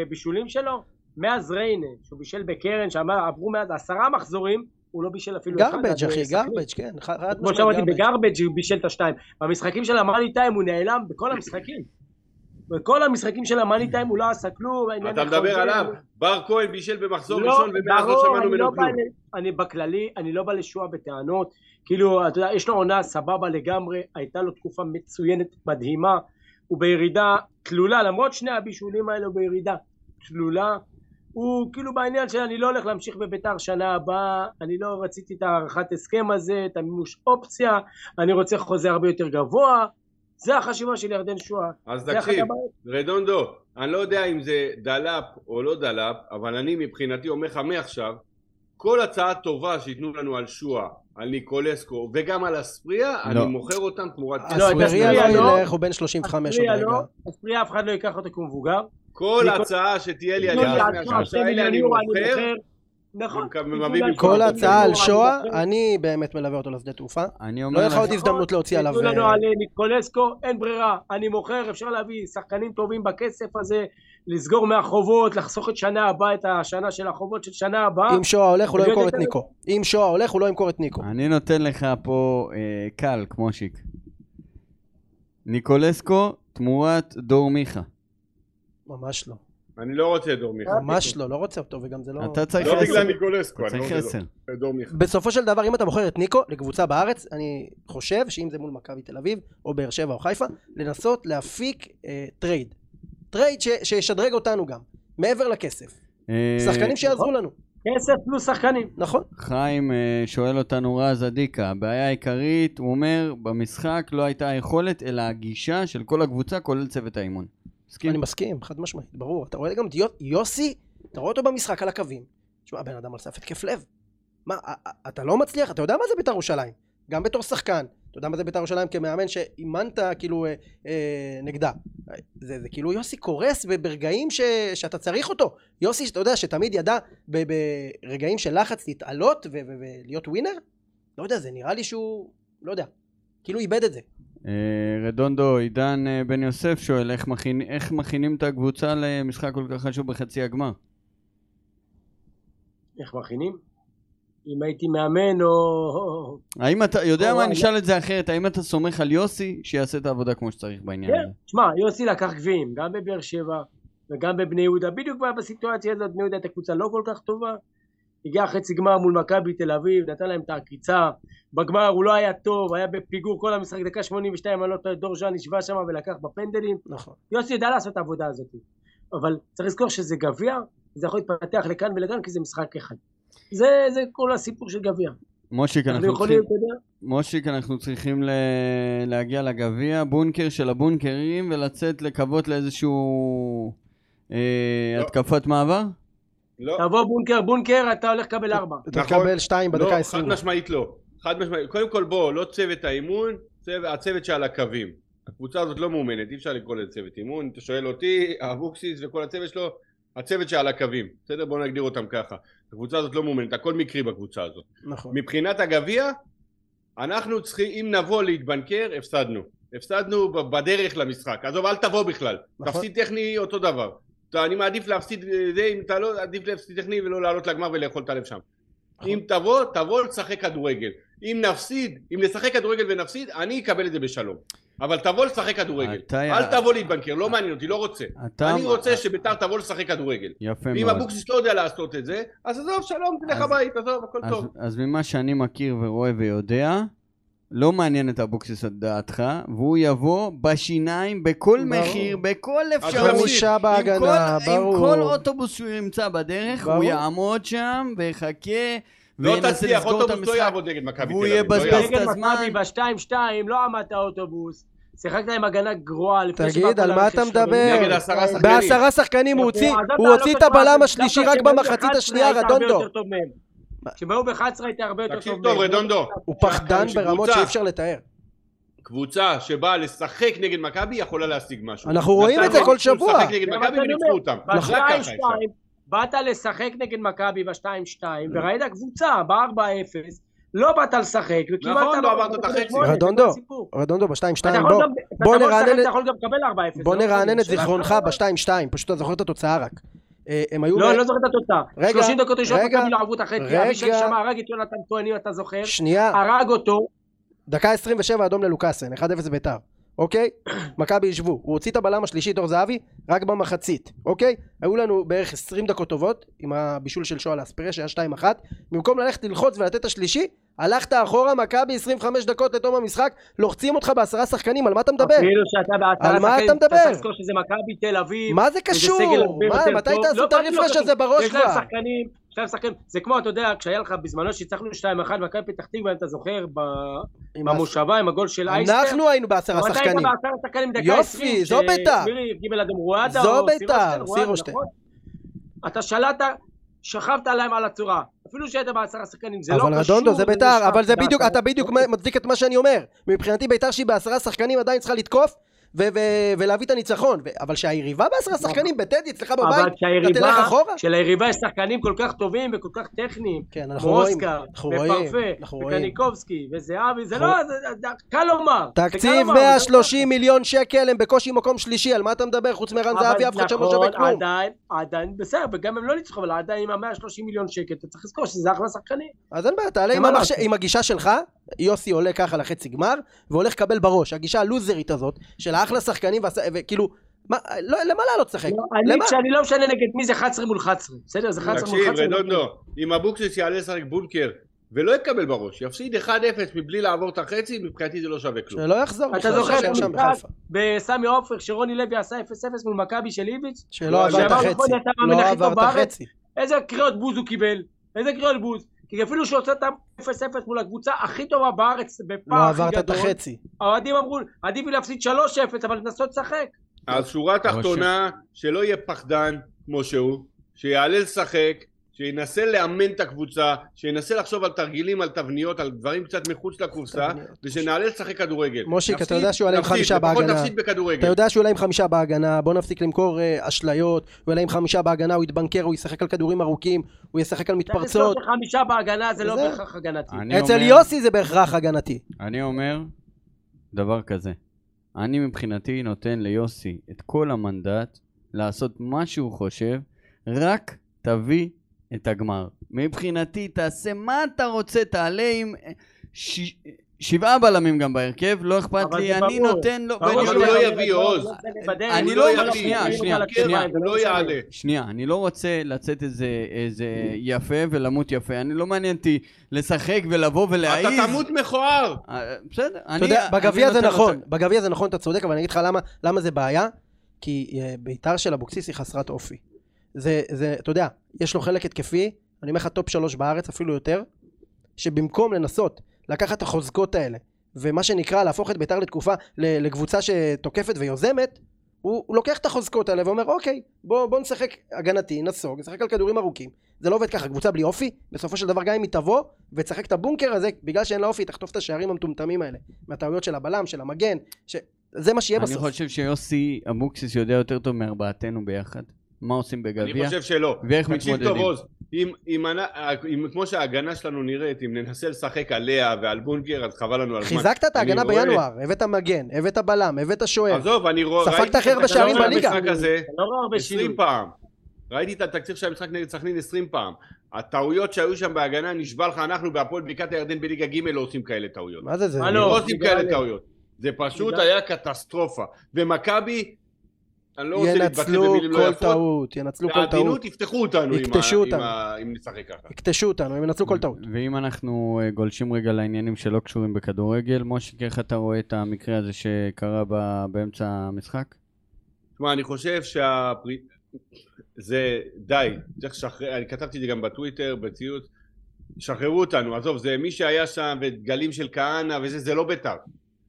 בישולים שלו, מאז ריינה, שהוא בישל בקרן, שעברו מאז עשרה מחזורים, הוא לא בישל אפילו אחד.
גרבג' אחי. גרבג', כן.
כמו שאמרתי,
garbage.
בגרבג' הוא בישל את השתיים. במשחקים של המאני טיים הוא נעלם בכל המשחקים. בכל המשחקים של המאני טיים הוא לא עשה כלום.
אתה מדבר עליו, בר כהן בישל במחזור
לא,
ראשון ומאז לא שמענו
אני
ממנו
לא
כלום.
אני בכללי, אני לא בא לשועה בטענות. כאילו, אתה יודע, יש לו עונה סבבה לגמרי, הייתה לו תקופה מצוינת, מדהימה. הוא בירידה תלולה, למרות שני הבישולים האלה הוא בירידה תלולה. הוא כאילו בעניין של אני לא הולך להמשיך בביתר שנה הבאה, אני לא רציתי את הארכת הסכם הזה, את המימוש אופציה, אני רוצה חוזה הרבה יותר גבוה. זה החשיבה של ירדן שואה.
אז תקשיב. רדונדו, אני לא יודע אם זה דלאפ או לא דלאפ, אבל אני מבחינתי אומר לך מעכשיו, כל הצעה טובה שייתנו לנו על שואה, על ניקולסקו וגם על אספריה,
לא.
אני מוכר אותם תמורת
לא,
אספריה לא. ילך, הוא בן 35 עוד
אספריה
רגע.
לא, אספריה אף אחד לא ייקח אותו כמבוגר.
כל הצעה שתהיה לי על
הצעה,
מהשלושה האלה אני מוכר.
נכון.
כל הצעה על שואה,
אני
באמת מלווה אותו לשדה תעופה.
אני אומר
לא
לך...
עוד הזדמנות להוציא עליו...
תנו לנו
אה,
על ניקולסקו, אין ברירה, אני מוכר, אפשר להביא שחקנים טובים בכסף הזה, לסגור מהחובות, לחסוך את שנה הבאה, את השנה של החובות של שנה הבאה.
אם שואה הולך הוא לא ימכור
את.
ניקו. אם שואה הולך הוא לא ימכור את ניקו.
אני נותן לך פה אה, קל, כמו שיק. ניקולסקו תמורת דור מיכה.
ממש לא.
אני לא רוצה את דור מיכה.
ממש לא, לא רוצה אותו וגם זה לא...
אתה צריך
לא
עשר.
בגלל ניקולסקו, אני לא
צריך
רוצה. את דור מיכה.
בסופו של דבר אם אתה מוכר את ניקו לקבוצה בארץ אני חושב שאם זה מול מכבי תל אביב או באר שבע או חיפה לנסות להפיק אה, trade trade ש, שישדרג אותנו גם מעבר לכסף
אה,
שחקנים שיעזרו לנו
כסף פלוס שחקנים.
נכון
חיים אה, שואל אותנו רז אדיקה, הבעיה העיקרית, הוא אומר, במשחק לא הייתה היכולת, אלא הגישה של כל הקבוצה, כולל צוות האימון. מסכים?
אני מסכים חד משמעית ברור אתה רואה גם את יו- יוסי אתה רואה אותו במשחק על הקווים תשמע הבן אדם על סף התקף לב מה, אתה לא מצליח, אתה יודע מה זה בית"ר ירושלים, גם בתור שחקן, אתה יודע מה זה בית"ר ירושלים כמאמן שאימנת כאילו אה, אה, נגדה. זה, זה כאילו יוסי קורס ברגעים ש, שאתה צריך אותו. יוסי, אתה יודע, שתמיד ידע ברגעים של לחץ להתעלות ולהיות ווינר, לא יודע, זה נראה לי שהוא, לא יודע, כאילו איבד את זה.
אה, רדונדו, עידן אה, בן יוסף שואל איך, מכין, איך מכינים את הקבוצה למשחק כל כך חשוב בחצי הגמר?
איך מכינים? אם הייתי מאמן או...
האם אתה, יודע
או,
מה,
אני-
נשאל את זה אחרת, האם אתה סומך על יוסי שיעשה את העבודה כמו שצריך בעניין
כן,
הזה?
תשמע, יוסי לקח גביעים, גם בבאר שבע וגם בבני יהודה, בדיוק בסיטואציה הזאת, בני יהודה הייתה קבוצה לא כל כך טובה, הגיע חצי גמר מול מכבי תל אביב, נתן להם את העקיצה, בגמר הוא לא היה טוב, היה בפיגור כל המשחק, דקה 82, אני לא טועה, דור ז'אן נשבע שם ולקח בפנדלים,
נכון.
יוסי ידע לעשות את העבודה הזאת, אבל צריך לזכור שזה גביע, זה יכול להתפתח לכאן ולכאן כי זה משחק אחד. זה, זה כל הסיפור של גביע.
מושיק,
אנחנו יכולים,
צריכים,
יודע,
מושיק, אנחנו צריכים ל... להגיע לגביע, בונקר של הבונקרים, ולצאת לקוות לאיזשהו אה,
לא.
התקפת מעבר?
לא,
תבוא בונקר בונקר, אתה הולך לקבל ארבע.
אתה
נכון.
תקבל שתיים בדקה
לא,
העשרים.
חד משמעית לא. חד משמעית. קודם כל בוא, לא צוות האימון, צוות, הצוות שעל הקווים. הקבוצה הזאת לא מאומנת, אי אפשר לקרוא לזה צוות אימון. אתה שואל אותי, אבוקסיס וכל הצוות שלו, הצוות שעל הקווים. בסדר? בוא נגדיר אותם ככה. הקבוצה הזאת לא מאומנת, הכל מקרי בקבוצה הזאת.
נכון.
מבחינת הגביע, אנחנו צריכים, אם נבוא להתבנקר, הפסדנו. הפסדנו בדרך למשחק. עזוב, אל תבוא בכלל.
נכון.
תפסיד טכני אותו דבר. אתה, אני מעדיף להפסיד אה, זה, אם אתה לא, עדיף להפסיד טכני ולא לעלות לגמר ולאכול את הלב שם.
נכון.
אם תבוא, תבוא לשחק כדורגל. אם נפסיד, אם נשחק כדורגל ונפסיד, אני אקבל את זה בשלום. אבל תבוא לשחק כדורגל.
אתה-
אל תבוא להתבנקר, לא מעניין אותי, לא רוצה.
אתה...
אני רוצה שביתר תבוא לשחק כדורגל.
יפה
ואם
מאוד.
אבוקסיס לא יודע לעשות את זה, אז עזוב, שלום, תלך
אז-
הבית, עזוב, הכל
אז,
טוב.
אז ממה שאני מכיר ורואה ויודע, לא מעניין את אבוקסיס את דעתך, והוא יבוא בשיניים בכל
ברור.
מחיר, בכל
אז
אפשרות.
חמישה
עם
בהגנה,
כל- עם
ברור.
כל אוטובוס שהוא ימצא בדרך,
ברור.
הוא יעמוד שם ויחכה
לא תצליח, אוטובוס לא. יעבוד נגד מכבי תל אביב. לא
יבזבז. את
נגד
הזמן.
מכבי בשתיים שתיים לא עמדת האוטובוס, שיחקת עם הגנה גרועה לפני
תגיד, על מה אתה. מדבר?
נגד עשרה שחקנים.
בעשרה שחקנים הוא הוציא, הוא
לא
את הבלם השלישי רק במחצית
ב-11
השנייה, רדונדו.
היו ב-11 היית הרבה יותר טוב
תקשיב. טוב, רדונדו.
הוא פחדן ברמות שאי אפשר לתאר.
קבוצה שבאה לשחק נגד מכבי יכולה להשיג משהו.
אנחנו רואים את זה כל שבוע.
לשחק נגד
מה
מכבי וניצחו. אותם.
באת לשחק נגד מכבי בשתיים שתיים, וראית קבוצה ב-4-0, לא באת לשחק, וקיבלת...
נכון, לא עברת את החצי.
רדונדו. רדונדו בשתיים
אתה
שתיים,
יכול
בוא, נרענן את-
אתה יכול גם לקבל 4-0.
בוא
זה
נרענן
משנה,
את
שאלה
זיכרונך
שלך.
בשתיים שתיים, פשוט אתה זוכר את התוצאה רק. אה, הם היו...
לא, אני לא זוכר את התוצאה.
רגע,
30 דקות ראשונות
רגע,
מכבי לא עברו את החצי,
רגע.
אבישי שם הרג את יונתן כהן, אם אתה זוכר,
שנייה,
הרג אותו,
דקה 27 אדום ללוקאסן, 1-0 ביתר, אוקיי? מכבי ישבו, הוא הוציא את הבלם השלישי, דור זהבי, רק במחצית, אוקיי? היו לנו בערך 20 דקות טובות, עם הבישול של שועל אספריה שהיה 2-1, במקום ללכת ללחוץ ולתת את השלישי, הלכת אחורה, מכבי 25 דקות לתום המשחק, לוחצים אותך בעשרה שחקנים, על מה אתה מדבר?
אפילו שאתה בעשרה
על מה
שחקנים,
אתה מדבר?
לזכור שזה מכבי תל אביב,
מה זה קשור? מה, מתי. תעשו
לא,
את הרפרש? הזה בראש
יש להם
כבר?
שחקנים, להם שחקנים, זה כמו, אתה יודע, כשהיה לך בזמנו שהצלחנו 2-1, מכבי פתח תקווה, אם אתה זוכר, במושבה עם הגול של אייסטר.
אנחנו היינו בעשרה
אבל אתה היית
שחקנים.
בעשרה שחקנים דקה
יופי,
20,
זו בית"ר.
שמירי גיבל אדם רואדה,
זו בית"ר,
סירושטיין. נכון? אתה שלטת, שכבת עליהם על הצורה. אפילו שהיית בעשרה שחקנים, זה לא קשור.
אבל רדונדו זה ביתר, אבל זה בדיוק, אתה בדיוק
שחקנים.
מצדיק את מה שאני אומר. מבחינתי ביתר שהיא בעשרה שחקנים עדיין צריכה לתקוף ו- ו- ולהביא את הניצחון. ו- אבל שהיריבה בעשרה שחקנים בטדי אצלך בבית, אתה תלך אחורה?
כשליריבה יש שחקנים כל כך טובים וכל כך טכניים,
כן, אנחנו רואים,
אוסקר,
אנחנו
ופרפה. וקניקובסקי, וזהבי, זה לא, זה- קל לומר.
תקציב
לומר,
130 מיליון שקל, הם בקושי מקום שלישי, על מה אתה מדבר? חוץ
אבל
זהבי אף אחד שם לא שווה
נכון,
כלום.
עדיין, עדיין, בסדר, וגם הם לא ניצחו, אבל עדיין עם ה-130 מיליון שקל, אתה צריך לזכור שזה אחלה שחקנים.
אז אין בעיה, תעלה? עם הגישה שלך, יוסי עולה ככה לחצי גמר, והולך לקבל בראש. הגישה הלוזרית הזאת, של האחלה שחקנים, וכאילו, מה, לא, למה לעלות לשחק?
אני,
למה?
כשאני לא משנה נגד מי זה 11 מול 11, בסדר? זה 11 מול
תקשיב,
11.
רדונדו, אם אבוקסיס יעלה לשחק בונקר ולא יקבל בראש, יפסיד 1-0 מבלי לעבור את החצי, מבחינתי זה לא שווה כלום.
שלא יחזור
אתה זוכר את המשחק. בסמי עופר, שרוני לוי עשה 0-0 מול מכבי של איביץ'?
שלא עבר את החצי, לא עבר את
בארץ?
החצי.
איזה קריאות בוז הוא קיבל? איזה קריאות בוז? כי אפילו שהוא עושה את ה-0-0 מול הקבוצה הכי טובה בארץ,
לא
בפער הכי
עברת את
גדול,
החצי.
האוהדים אמרו, עדיף לי להפסיד 3-0, אבל לנסות לשחק.
אז שורה תחתונה, שלא יהיה פחדן כמו שהוא, שיעלה לשחק, שינסה לאמן את הקבוצה, שינסה לחשוב על תרגילים, על תבניות, על דברים קצת מחוץ לקופסה. ושנעלה לשחק כדורגל.
מושיק, אתה יודע שהוא עלה עם חמישה בהגנה.
נפסיד בכדורגל.
אתה יודע שהוא עולה עם חמישה בהגנה, בוא נפסיק למכור אה, אשליות, הוא עולה עם חמישה בהגנה, הוא יתבנקר, הוא ישחק על כדורים ארוכים, הוא ישחק על מתפרצות.
שחמישה בהגנה זה לא בהכרח הגנתי.
אצל יוסי זה בהכרח הגנתי.
אני אומר דבר כזה, אני מבחינתי נותן ליוסי את כל המנדט לעשות מה שהוא חושב, רק תביא את הגמר. מבחינתי תעשה מה אתה רוצה, תעלה עם אה, ש... שבעה בלמים גם בהרכב, לא אכפת לי,
זה
אני
ברור.
נותן לו...
אבל הוא לא יביא, עוז.
אני לא
יביא,
יביא, שנייה, שנייה, שנייה,
זה
לא. יעלה.
שנייה, אני לא רוצה לצאת איזה, איזה יפה ולמות יפה, אני לא מעניין אותי לשחק ולבוא ולהעיז.
אתה תמות מכוער!
אה, בסדר, אני...
אתה יודע, בגביע זה
נותן לו
נכון, בגביע זה נכון, אתה צודק, אבל אני אגיד לך למה, למה זה בעיה, כי אה, בית"ר של אבוקסיס היא חסרת אופי. זה, זה, אתה יודע, יש לו חלק התקפי, אני אומר לך top שלוש בארץ, אפילו יותר, שבמקום לנסות לקחת את החוזקות האלה, ומה שנקרא להפוך את בית"ר לתקופה, לקבוצה שתוקפת ויוזמת, הוא, הוא לוקח את החוזקות האלה ואומר אוקיי בוא, בוא נשחק הגנתי נסוג נשחק על כדורים ארוכים זה לא עובד ככה קבוצה בלי אופי בסופו של דבר גם אם היא תבוא ותשחק את הבונקר הזה בגלל שאין לה אופי היא תחטוף את השערים המטומטמים האלה מהטעויות של הבלם של המגן ש... זה מה שיהיה
אני
בסוף
חושב שיוסי אבוקסיס יודע יותר טוב מארבעתנו ביחד. מה עושים
אני
בגביע?
חושב שלא.
ואיך
תקשיב
מתמודדים.
טוב עוז, אם, אם, אם כמו שההגנה שלנו נראית, אם ננסה לשחק עליה ועל בונקר, אז חבל לנו על הזמן.
חיזקת את
אני
ההגנה
רואה-
בינואר הבאת מגן הבאת בלם הבאת שוער
עזוב, אני רואה...
ספגת הכי הרבה שערים בליגה.
הזה
אתה לא רואה הרבה
20
שינוי.
פעם. ראיתי את התקציר של המשחק נגד סכנין 20 פעם. הטעויות שהיו שם בהגנה, נשבע לך, אנחנו בהפועל בקעת הירדן בליגה ג' לא עושים כאלה טעויות.
מה זה זה
לא
לא?
עושים כאלה טעויות. זה פשוט היה קטסטרופה. ומכבי, אני לא רוצה להתבטא
ינצלו
במילים לא
כל
יפות,
טעות ינצלו כל טעות
בעדינות יפתחו אותנו אם ה-
יקטשו
אם
אותנו.
ה- אם נשחק ככה.
יקטשו אותנו הם ינצלו כל טעות
ואם אנחנו אה, גולשים רגע לעניינים שלא קשורים בכדורגל, מושיק, איך אתה רואה את המקרה הזה שקרה ב- באמצע המשחק?
תשמע, אני חושב שה... זה די, צריך לשחרר, אני כתבתי את זה גם בטוויטר, בציוץ, שחררו אותנו, עזוב, זה מי שהיה שם וגלים של כהנא וזה, זה לא בית"ר,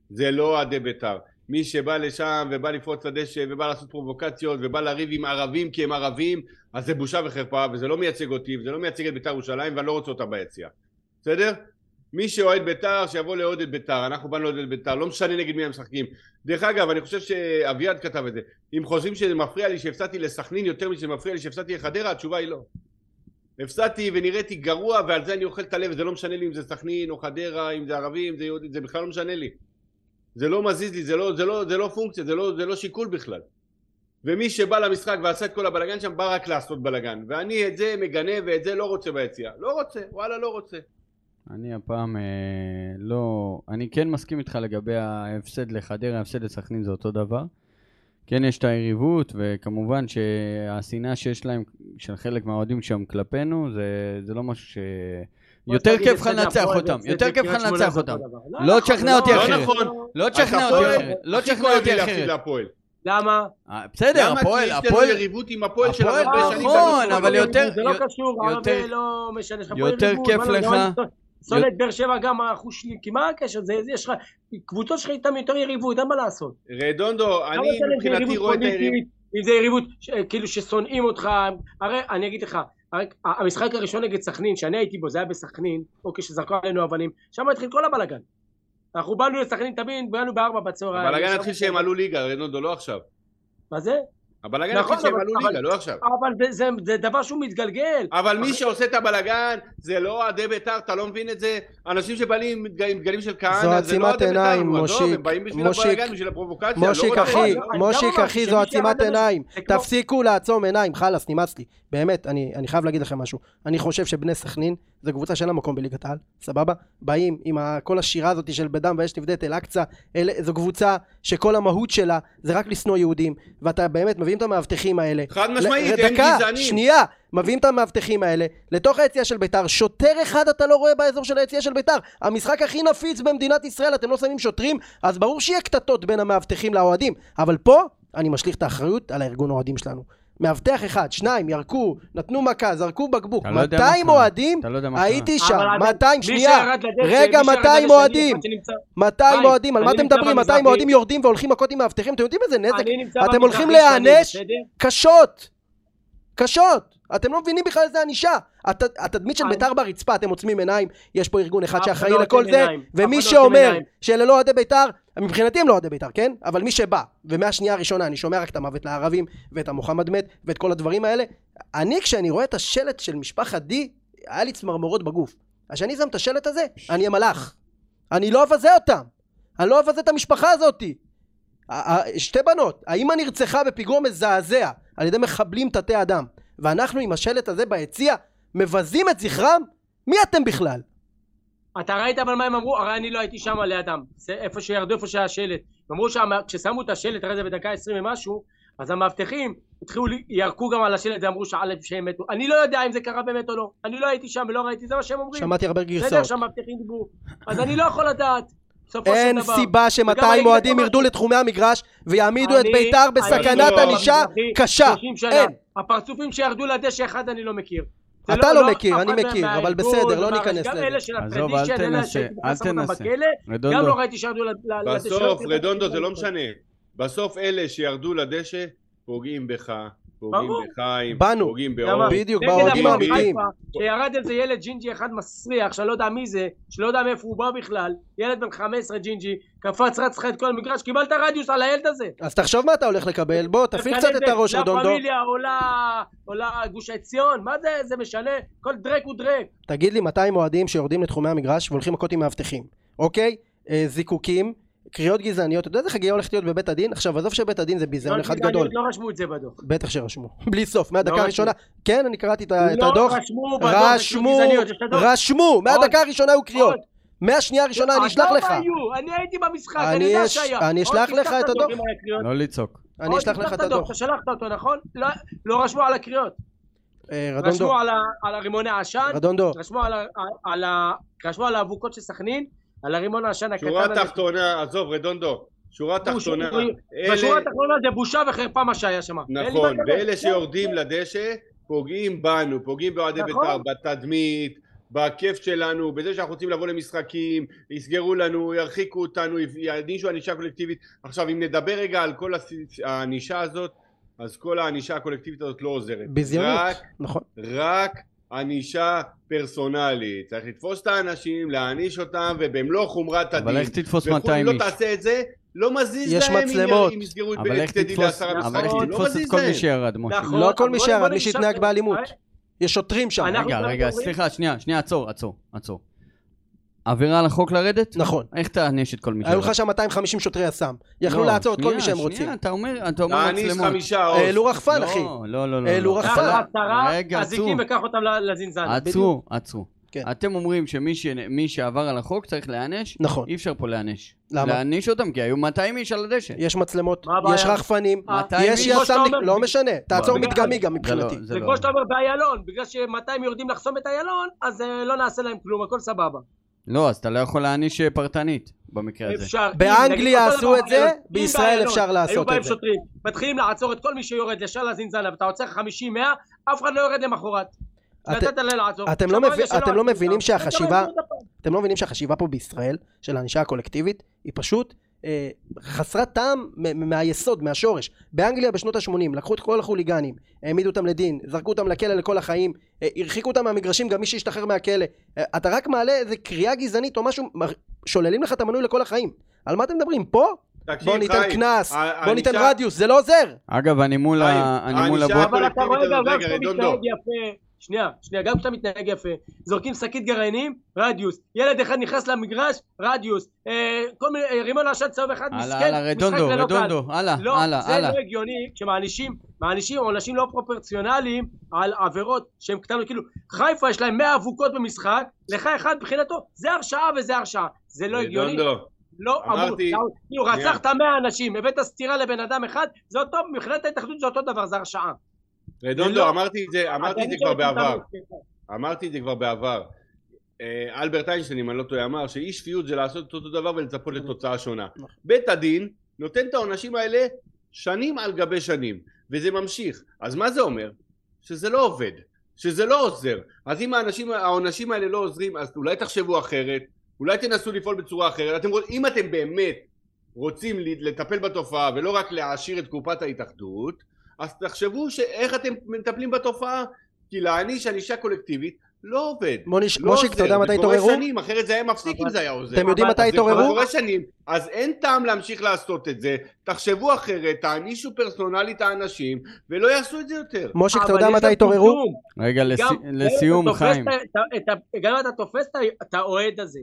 זה לא אוהדי בית"ר. מי שבא לשם ובא לפרוץ לדשא ובא לעשות פרובוקציות ובא לריב עם ערבים כי הם ערבים, אז זה בושה וחרפה וזה לא מייצג אותי וזה לא מייצג את בית"ר ירושלים ואני לא רוצה אותה ביציע. בסדר? מי שאוהד בית"ר, שיבוא לאוהד את בית"ר, אנחנו באנו לאוהד את בית"ר, לא משנה נגד מי הם משחקים. דרך אגב, אני חושב שאביעד כתב את זה. אם חושבים שזה מפריע לי שהפסדתי לסכנין יותר משזה מפריע לי שהפסדתי לחדרה, התשובה היא לא. הפסדתי ונראיתי גרוע ועל זה אני אוכל את הלב, וזה לא משנה לי אם זה סכנין או חדרה, אם זה ערבי, אם זה יהודי, זה בכלל לא משנה לי. זה לא מזיז לי, זה לא, זה לא, זה לא פונקציה, זה לא, זה לא שיקול בכלל. ומי שבא למשחק ועשה את כל הבלגן שם, בא רק לעשות בלגן. ואני את זה מגנה ואת זה לא רוצה ביציאה. לא רוצה, וואלה לא רוצה.
אני הפעם אה, לא... אני כן מסכים איתך לגבי ההפסד לחדרה, ההפסד לסכנין זה אותו דבר. כן יש את היריבות, וכמובן שהשנאה שיש להם, של חלק מהאוהדים שם כלפינו, זה, זה לא משהו ש... יותר כיף לך לנצח אותם, יותר כיף לך לנצח אותם. לא תשכנע אותי
לא
אחרת.
נכון.
לא תשכנע אותי אחרת, לא תשכנע אותי אחרת.
למה?
אה, בסדר,
למה?
הפועל,
כי יש לנו
הפועל,
יריבות עם הפועל של
הפועל,
הרבה שנים.
נכון,
לא
אבל יותר-
זה לא קשור, הרבה לא משנה.
יותר כיף
לא,
לך-
את באר שבע גם האחוש שלי, כי מה הקשר? זה, יש לך, קבוצות שלך איתם יותר יריבות, אין מה לעשות.
רדונדו,
לא
אני מבחינתי רואה את היריבות.
אם זה יריבות כאילו ששונאים אותך, הרי אני אגיד לך, המשחק הראשון נגד סכנין, שאני הייתי בו, זה היה בסכנין, אוקיי, שזרקו עלינו אבנים, שם התחיל כל הבלאגן. אנחנו באנו לסכנין, תבין, באנו בארבע בצהריים.
הבלאגן התחיל שהם עלו ליגה, רדונדו, לא עכשיו.
מה זה?
הבלאגן
נכון,
התחיל שהם
אבל-
עלו ליגה, לא עכשיו.
אבל זה- זה- זה דבר שהוא מתגלגל.
אבל מי שעושה את הבלאגן זה לא אוהדי בית"ר, אתה לא מבין את זה? אנשים שבאים עם דג- עם דגלים של כהנא, זה לא אוהדי בית"ר,
מושיק,
הם באים בשביל
מושיק,
הבלאגן, בשביל הפרובוקציה, לא
מושיק אחי, מושיק אחי זו עצימת עיניים תפסיקו לעצום עיניים חלאס נמאס לי באמת אני אני חייב להגיד לכם משהו אני חושב שבני סכנין זו קבוצה שאין לה מקום בליגת העל סבבה באים עם כל השירה הזאת של בדם ואש את אל-אקצא זו קבוצה שכל המהות שלה זה רק לשנוא יהודים ואתה באמת מביאים את המאבטחים האלה.
חד משמעית, הם גזענים.
שנייה. מביאים את המאבטחים האלה לתוך היציאה של ביתר. שוטר אחד אתה לא רואה באזור של היציאה של ביתר. המשחק הכי נפיץ במדינת ישראל אתם לא שמים שוטרים אז ברור שיהיה קטטות בין המאבטחים לאוהדים. אבל פה אני משליך את האחריות על הארגון האוהדים שלנו מאבטח אחד, שניים, ירקו, נתנו מכה, זרקו בקבוק,
אתה לא יודע מה
200
קרה.
אוהדים,
לא.
הייתי שם,
אבל עדיין,
200,
מי
שנייה, רגע,
מי שירד
200
לדשא,
אוהדים.
אני שנמצא-
200
היי,
אוהדים, על מה אתם מדברים? 200
במזרחי.
אוהדים יורדים והולכים מכות עם מאבטחים, אתם יודעים איזה נזק? אתם הולכים להיענש? קשות, קשות. אתם לא מבינים בכלל איזה ענישה. הת- התדמית של בית"ר ברצפה, אתם עוצמים עיניים, יש פה ארגון אחד שאחראי
לא
לכל זה, ומי
לא
שאומר. שאלה לא אוהדי בית"ר, מבחינתי הם לא אוהדי בית"ר, כן? אבל מי שבא, ומהשנייה הראשונה אני שומע רק את המוות לערבים, ואת המוחמד מת, ואת כל הדברים האלה, אני כשאני רואה את השלט של משפחת די, היה לי צמרמורות בגוף. אז כשאני שם את השלט הזה, אני אהיה מלאך. אני לא אבזה אותם. אני לא אבזה את המשפחה הזאתי. שתי בנות, האמא נרצחה בפיגוע מזעזע על ידי מחבלים תתי אדם, ואנחנו עם השלט הזה ביציע מבזים את זכרם? מי אתם בכלל?
אתה ראית אבל מה הם אמרו? הרי אני לא הייתי שם לידם. איפה שירדו, איפה שהיה שלט. הם אמרו שכששמו את השלט, הרי זה בדקה עשרים ומשהו, אז המאבטחים התחילו, ירקו גם על השלט ואמרו שא' שהם מתו. אני לא יודע אם זה קרה באמת או לא. אני לא הייתי שם ולא ראיתי, זה מה שהם אומרים.
שמעתי הרבה
בסדר
גרסאות.
שהמאבטחים דיברו. אז אני לא יכול לדעת.
אין. סיבה
וגם
ש-200
אני אגיד
אוהדים ירדו. לתחומי המגרש ויעמידו את בית"ר בסכנת ענישה קשה.
30 שנה.
אין.
הפרצופים שירדו לדשא אחד אני לא מכיר.
אתה לא מכיר,
אף
אני
אחד
מכיר, אבל בסדר, לא ניכנס
גם
לזה.
אלה של הטרדישן, אלה
תנסה,
שהייתי אותם
תנסה.
בכלא. גם לא ראיתי שירדו ל- ל- לדשא.
בסוף, רדונדו, זה לא משנה. בסוף אלה שירדו לדשא, פוגעים בך, פוגעים. בחיים,
בנו.
פוגעים? באור.
בדיוק, באוהדים האמיתיים.
שירד איזה ילד ג'ינג'י אחד מסריח, שאני לא יודע מי זה, שלא יודע מאיפה הוא בא בכלל, ילד בן 15 ג'ינג'י, קפץ, רץ לך את כל המגרש, קיבלת רדיוס על הילד הזה.
אז תחשוב מה אתה הולך לקבל, בוא תפעיל קצת את הראש רדונדו.
לפמיליה עולה, עולה גוש עציון, מה זה, זה משנה? כל דרק הוא דרק.
תגיד לי 200 אוהדים שיורדים לתחומי המגרש והולכים מכות עם מאבטחים, אוקיי? אה, זיקוקים, קריאות גזעניות, אתה יודע איזה חגיגה הולכת להיות בבית הדין? עכשיו עזוב שבית הדין זה ביזיון אחד גדול.
לא רשמו את זה בדוח.
בטח שרשמו, *laughs* בלי סוף, מהדקה
רשמו.
הראשונה. כן, אני קראתי את
לא
הדוח.
רשמו בדוח,
רשמו. רשמו, מהדקה הראשונה היו קריאות. מהשנייה הראשונה אני אשלח לך.
אני הייתי במשחק,
אני
אני יודע שהיה.
אני אשלח לך את הדוח.
לא לצעוק.
אני אשלח לך את הדוח.
אתה שלחת אותו, נכון? לא- לא רשמו על הקריאות.
אה, רדונדו,
רשמו על ה- על הרימוני העשן,
רדונדו,
רשמו על ה- על ה- רשמו על האבוקות של סכנין, על הרימון העשן הקטן
שורה
הזה.
תחתונה, עזוב, רדונדו, שורה תחתונה,
בשורה
אלה,
התחתונה זה בושה וחרפה מה שהיה שם.
נכון. ואלה שיורדים לדשא, פוגעים בנו, פוגעים באוהדי
נכון.
בית"ר, בתדמית, בכיף שלנו, בזה שאנחנו רוצים לבוא למשחקים, יסגרו לנו, ירחיקו אותנו, יענישו ענישה קולקטיבית. עכשיו, אם נדבר רגע על כל הס- הענישה הזאת, אז כל הענישה הקולקטיבית הזאת לא עוזרת.
ביזיונות,
רק
נכון.
רק ענישה פרסונלית. צריך לתפוס את האנשים, להעניש אותם, ובמלוא חומרת הדין.
אבל איך תתפוס
וכל-
200
לא
איש?
תעשה את זה, לא מזיז
יש
להם אם
מצלמות.
אם יסגרו את טדי
תתפוס,
לעשרה
אבל איך
משחקים, לא
תתפוס את כל. מי שירד, משה?
נכון.
לא כל מי שירד, מי שהתנהג באלימות. יש שוטרים שם.
רגע, רגע, סליחה, שנייה, שנייה, עצור, עצור, עצור. עבירה על החוק לרדת?
נכון.
איך תעניש את כל מי
היו
שירד?
לך שם 250 שוטרי יס"מ. יכלו
לא,
לעצור את כל
שנייה,
מי שהם
שנייה,
רוצים.
אתה אומר, אתה אומר מצלמות.
חמישה עוז.
העלו רחפן,
לא,
אחי.
לא, לא, לא.
העלו
לא.
רחפן.
קח
אתה-
עשרה
רגע,
אזיקים
עצרו.
וקח אותם ל- לזינזנה.
עצרו, עצרו.
כן.
אתם אומרים שמי ש- שעבר על החוק צריך להיענש?
נכון.
אי אפשר פה להיענש.
למה?
להעניש אותם, כי היו 200 איש על הדשא.
יש מצלמות? יש רחפנים,
אה,
200
יש
איש?
כמו שאתה
יס"מניק,
אומר,
לא משנה. תעצור מדגמי גם
זה
מבחינתי.
לא- זה
זה
לא-
כמו שאתה אומר באיילון, בגלל ש-200 יורדים לחסום את איילון, אז אה, לא נעשה להם כלום, הכל סבבה.
לא, אז אתה לא יכול להעניש אה, פרטנית במקרה הזה.
אפשר.
באנגליה עשו את זה, בישראל אפשר לעשות
היו
את
באים
זה.
שוטרים, מתחילים לעצור את כל מי שיורד ישר לזינזנה, ואתה עוצר 50-100, אף אחד לא יורד למחרת.
לא לא. אתם לא מבינים שהחשיבה פה בישראל, של הענישה הקולקטיבית, היא פשוט אה, חסרת טעם מהיסוד, מהשורש. באנגליה בשנות ה-80 לקחו את כל החוליגנים, העמידו אותם לדין, זרקו אותם לכלא לכל החיים, אה, הרחיקו אותם מהמגרשים, גם מי שהשתחרר מהכלא. אה, אתה רק מעלה איזה קריאה גזענית או משהו, שוללים לך את המנוי לכל החיים. על מה אתם מדברים? פה?
תקשיב,
בוא ניתן קנס, בוא ניתן רדיוס, זה לא עוזר!
אגב, אני מול
חיים,
ה- אני מול
הענישה
הבוט...
אבל אתה רואה גם, גם
רגע,
כשאתה
רדונדו.
מתנהג יפה, שנייה, שנייה, גם כשאתה מתנהג יפה, זורקים שקית גרעינים, רדיוס, ילד אחד נכנס למגרש, רדיוס, אה, כל מיני, אה, רימון עשן צהוב אחד,
הלאה,
מסכן,
הלאה,
משחק
רדונדו,
ללא קהל.
רדונדו, הלאה,
לא,
הלאה,
זה
הלאה.
לא הגיוני כשמענישים, מענישים עונשים לא פרופורציונליים על עבירות שהן קטנות, כאילו חיפה יש להם 100 אבוקות במשחק, לך אחד מבחינתו זה הרשעה וזה הרשעה, זה לא הגיוני,
רדונדו,
לא אמור,
אמרתי-
כאילו. רצחת 100 אנשים, הבאת סטירה לבן אדם אחד, זה אותו, מבחינת ההתאחדות זה אותו דבר, זה הרשעה.
רדונדו,
לא-
אמרתי את זה, אמרתי את זה כבר בעבר. אמרתי את זה כבר בעבר. אה, אלברט איינשטיין, אם אני לא טועה, אמר שאי שפיות זה לעשות את אותו דבר ולצפות לתוצאה שונה.
נכון.
בית הדין נותן את העונשים האלה שנים על גבי שנים, וזה ממשיך. אז מה זה אומר? שזה לא עובד, שזה לא עוזר. אז אם האנשים, העונשים האלה לא עוזרים, אז אולי תחשבו אחרת, אולי תנסו לפעול בצורה אחרת. אתם, אם אתם באמת רוצים ל- לטפל בתופעה ולא רק להעשיר את קופת ההתאחדות, אז תחשבו ש- איך אתם מטפלים בתופעה כי להעניש ענישה קולקטיבית לא עובד.
מוניש-
לא
מושיק, אתה יודע. מתי
זה קורה
התעוררו?
שנים, אחרת זה היה מפסיק אם זה היה עוזר.
אתם יודעים
אבל-
מתי
אז זה
התעוררו?
קורה שנים, אז אין טעם להמשיך לעשות את זה, תחשבו אחרת, תענישו פרסונלית האנשים, ולא יעשו את זה יותר.
מושיק, אתה יודע מתי התעוררו?
רגע, לסיום, חיים.
את ה- את ה- גם אתה תופס את האוהד הזה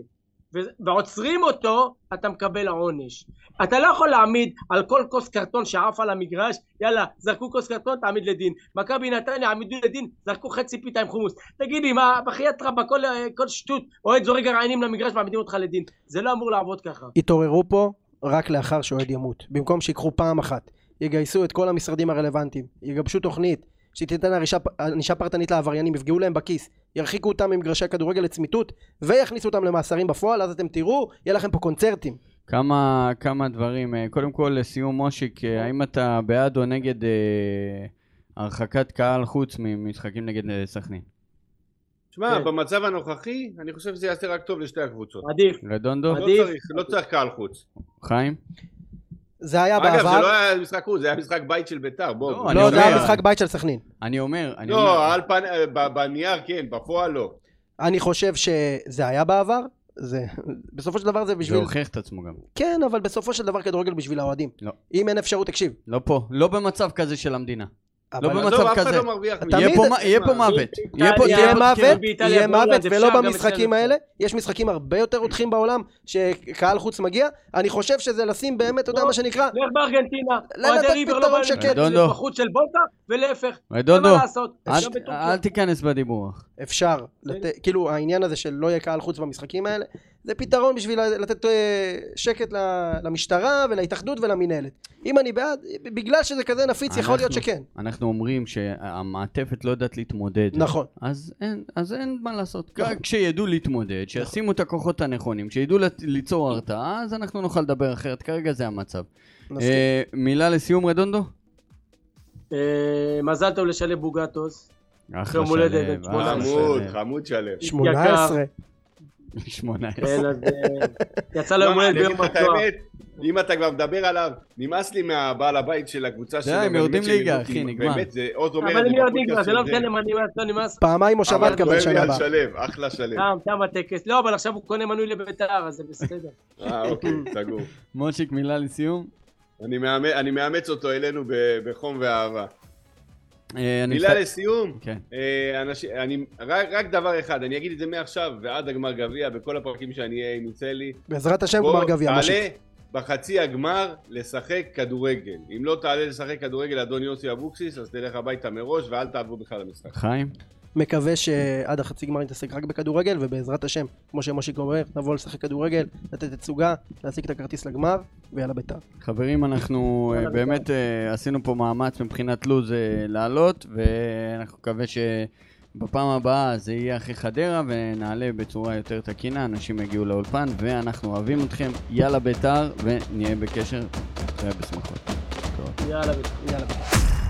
ועוצרים אותו, אתה מקבל עונש. אתה לא יכול להעמיד על כל כוס קרטון שעף על המגרש, יאללה, זרקו כוס קרטון, תעמיד לדין. מכבי נתניה, העמידו לדין, זרקו חצי פיתה עם חומוס. תגידי, מה, בחייאת רבא, כל, כל שטות, אוהד זורק גרעינים למגרש, מעמידים אותך לדין. זה לא אמור לעבוד ככה.
התעוררו פה רק לאחר שאוהד ימות. במקום שיקחו פעם אחת, יגייסו את כל המשרדים הרלוונטיים, יגבשו תוכנית, שתיתן ענישה- פרטנית לעבריינים, יפגעו להם בכיס, ירחיקו אותם ממגרשי הכדורגל לצמיתות, ויכניסו אותם למאסרים בפועל, אז אתם תראו, יהיה לכם פה קונצרטים.
כמה, כמה דברים. אה, קודם כל, לסיום, מושיק, אה, האם אתה בעד או נגד אה, הרחקת קהל חוץ ממשחקים נגד אה, סכנין?
תשמע,
כן.
במצב הנוכחי, אני חושב שזה יעשה רק טוב לשתי הקבוצות.
עדיף.
רדונדו?
לא
עדיף.
צריך, לא צריך קהל חוץ.
חיים?
זה היה
אגב, זה
בעבר,
לא היה משחק חוץ, זה היה משחק בית של ביתר, בוא.
לא,
לא, זה היה משחק בית של סכנין.
אני אומר, אני אומר...
לא, על ב- בנייר כן, בפועל לא.
אני חושב שזה היה בעבר, זה, בסופו של דבר זה
זה
בשביל,
הוכיח את עצמו גם.
כן, אבל בסופו של דבר כדורגל בשביל האוהדים.
לא.
אם אין אפשרות, תקשיב.
לא פה, לא במצב כזה של המדינה.
אבל
במצב כזה.
לא
יהיה פה מוות. יהיה.
באיטליה-
יהיה מוות, יהיה מוות, ולא במשחקים. האלה. יש משחקים הרבה יותר רותחים בעולם, שקהל חוץ מגיע. אני חושב שזה לשים באמת, אתה יודע
לא.
מה שנקרא,
לך בארגנטינה,
לא
אוהדי ריבר לא
פתרון שקט.
רדונדו.
בחוץ של בוקה, ולהפך. לעשות.
אל- תיכנס בדיבור.
אפשר, לת- כאילו העניין הזה של לא יהיה קהל חוץ במשחקים האלה, זה פתרון בשביל לתת אה, שקט ל- למשטרה ולהתאחדות ולמינהלת. אם אני בעד, בגלל שזה כזה נפיץ, יכול להיות
אנחנו-
שכן.
אנחנו אומרים שהמעטפת לא יודעת להתמודד.
נכון.
אז אין, אז אין מה לעשות. כשידעו להתמודד, שישימו את הכוחות הנכונים, שידעו ליצור הרתעה, אז אנחנו נוכל לדבר אחרת. כרגע זה המצב. אה, מילה לסיום, רדונדו?
אה, מזל טוב לשלב בוגטוס.
אחלה אחלה
חמוד,
שלב.
חמוד שלם.
18.
18.
כן, אז אה, יצא לו יום
לא,
הולדת
אני
ביום.
האמת, אם אתה כבר מדבר עליו, נמאס לי מהבעל הבית של הקבוצה שלו.
הם
ובאמת
יורדים ליגה, אחי, נגמר.
באמת, זה עוז אומר
אבל הם כבר,
בפודקאסט
זה לא משנה מה נמאס, לא נמאס.
פעמיים מושבה
אבל
תקבל
כואב לי
שנה
על
הבאה.
שלו, אחלה שלו.
תם, תם הטקס. לא, אבל עכשיו הוא קונה מנוי לביתר, אז זה בסדר.
אה, אוקיי, *laughs* סגור.
מושיק, מילה לסיום?
אני מאמץ- אותו אלינו בחום ואהבה.
אה, אני
מילה
מסת-
לסיום,
כן.
אה, רק רק דבר אחד, אני אגיד את זה מעכשיו ועד הגמר גביע, בכל הפרקים שאני אהיה עם יצא
בעזרת השם גמר גביע,
תעלה. בחצי הגמר לשחק כדורגל. אם לא תעלה לשחק כדורגל, אדון יוסי אבוקסיס, אז תלך הביתה מראש ואל תעברו בכלל למשחק.
חיים?
מקווה שעד החצי גמר נתעסק רק בכדורגל, ובעזרת השם, כמו שמושיק אומר, נבוא לשחק כדורגל, לתת תצוגה, להשיג את הכרטיס לגמר, ויאללה בית"ר.
חברים, אנחנו אה, באמת אה, עשינו פה מאמץ מבחינת לו"ז אה, לעלות, ואנחנו מקווה שבפעם הבאה זה יהיה אחרי חדרה, ונעלה בצורה יותר תקינה, אנשים יגיעו לאולפן, ואנחנו אוהבים אתכם, יאללה בית"ר, ונהיה בקשר, נהיה בשמחות.
יאללה בית"ר.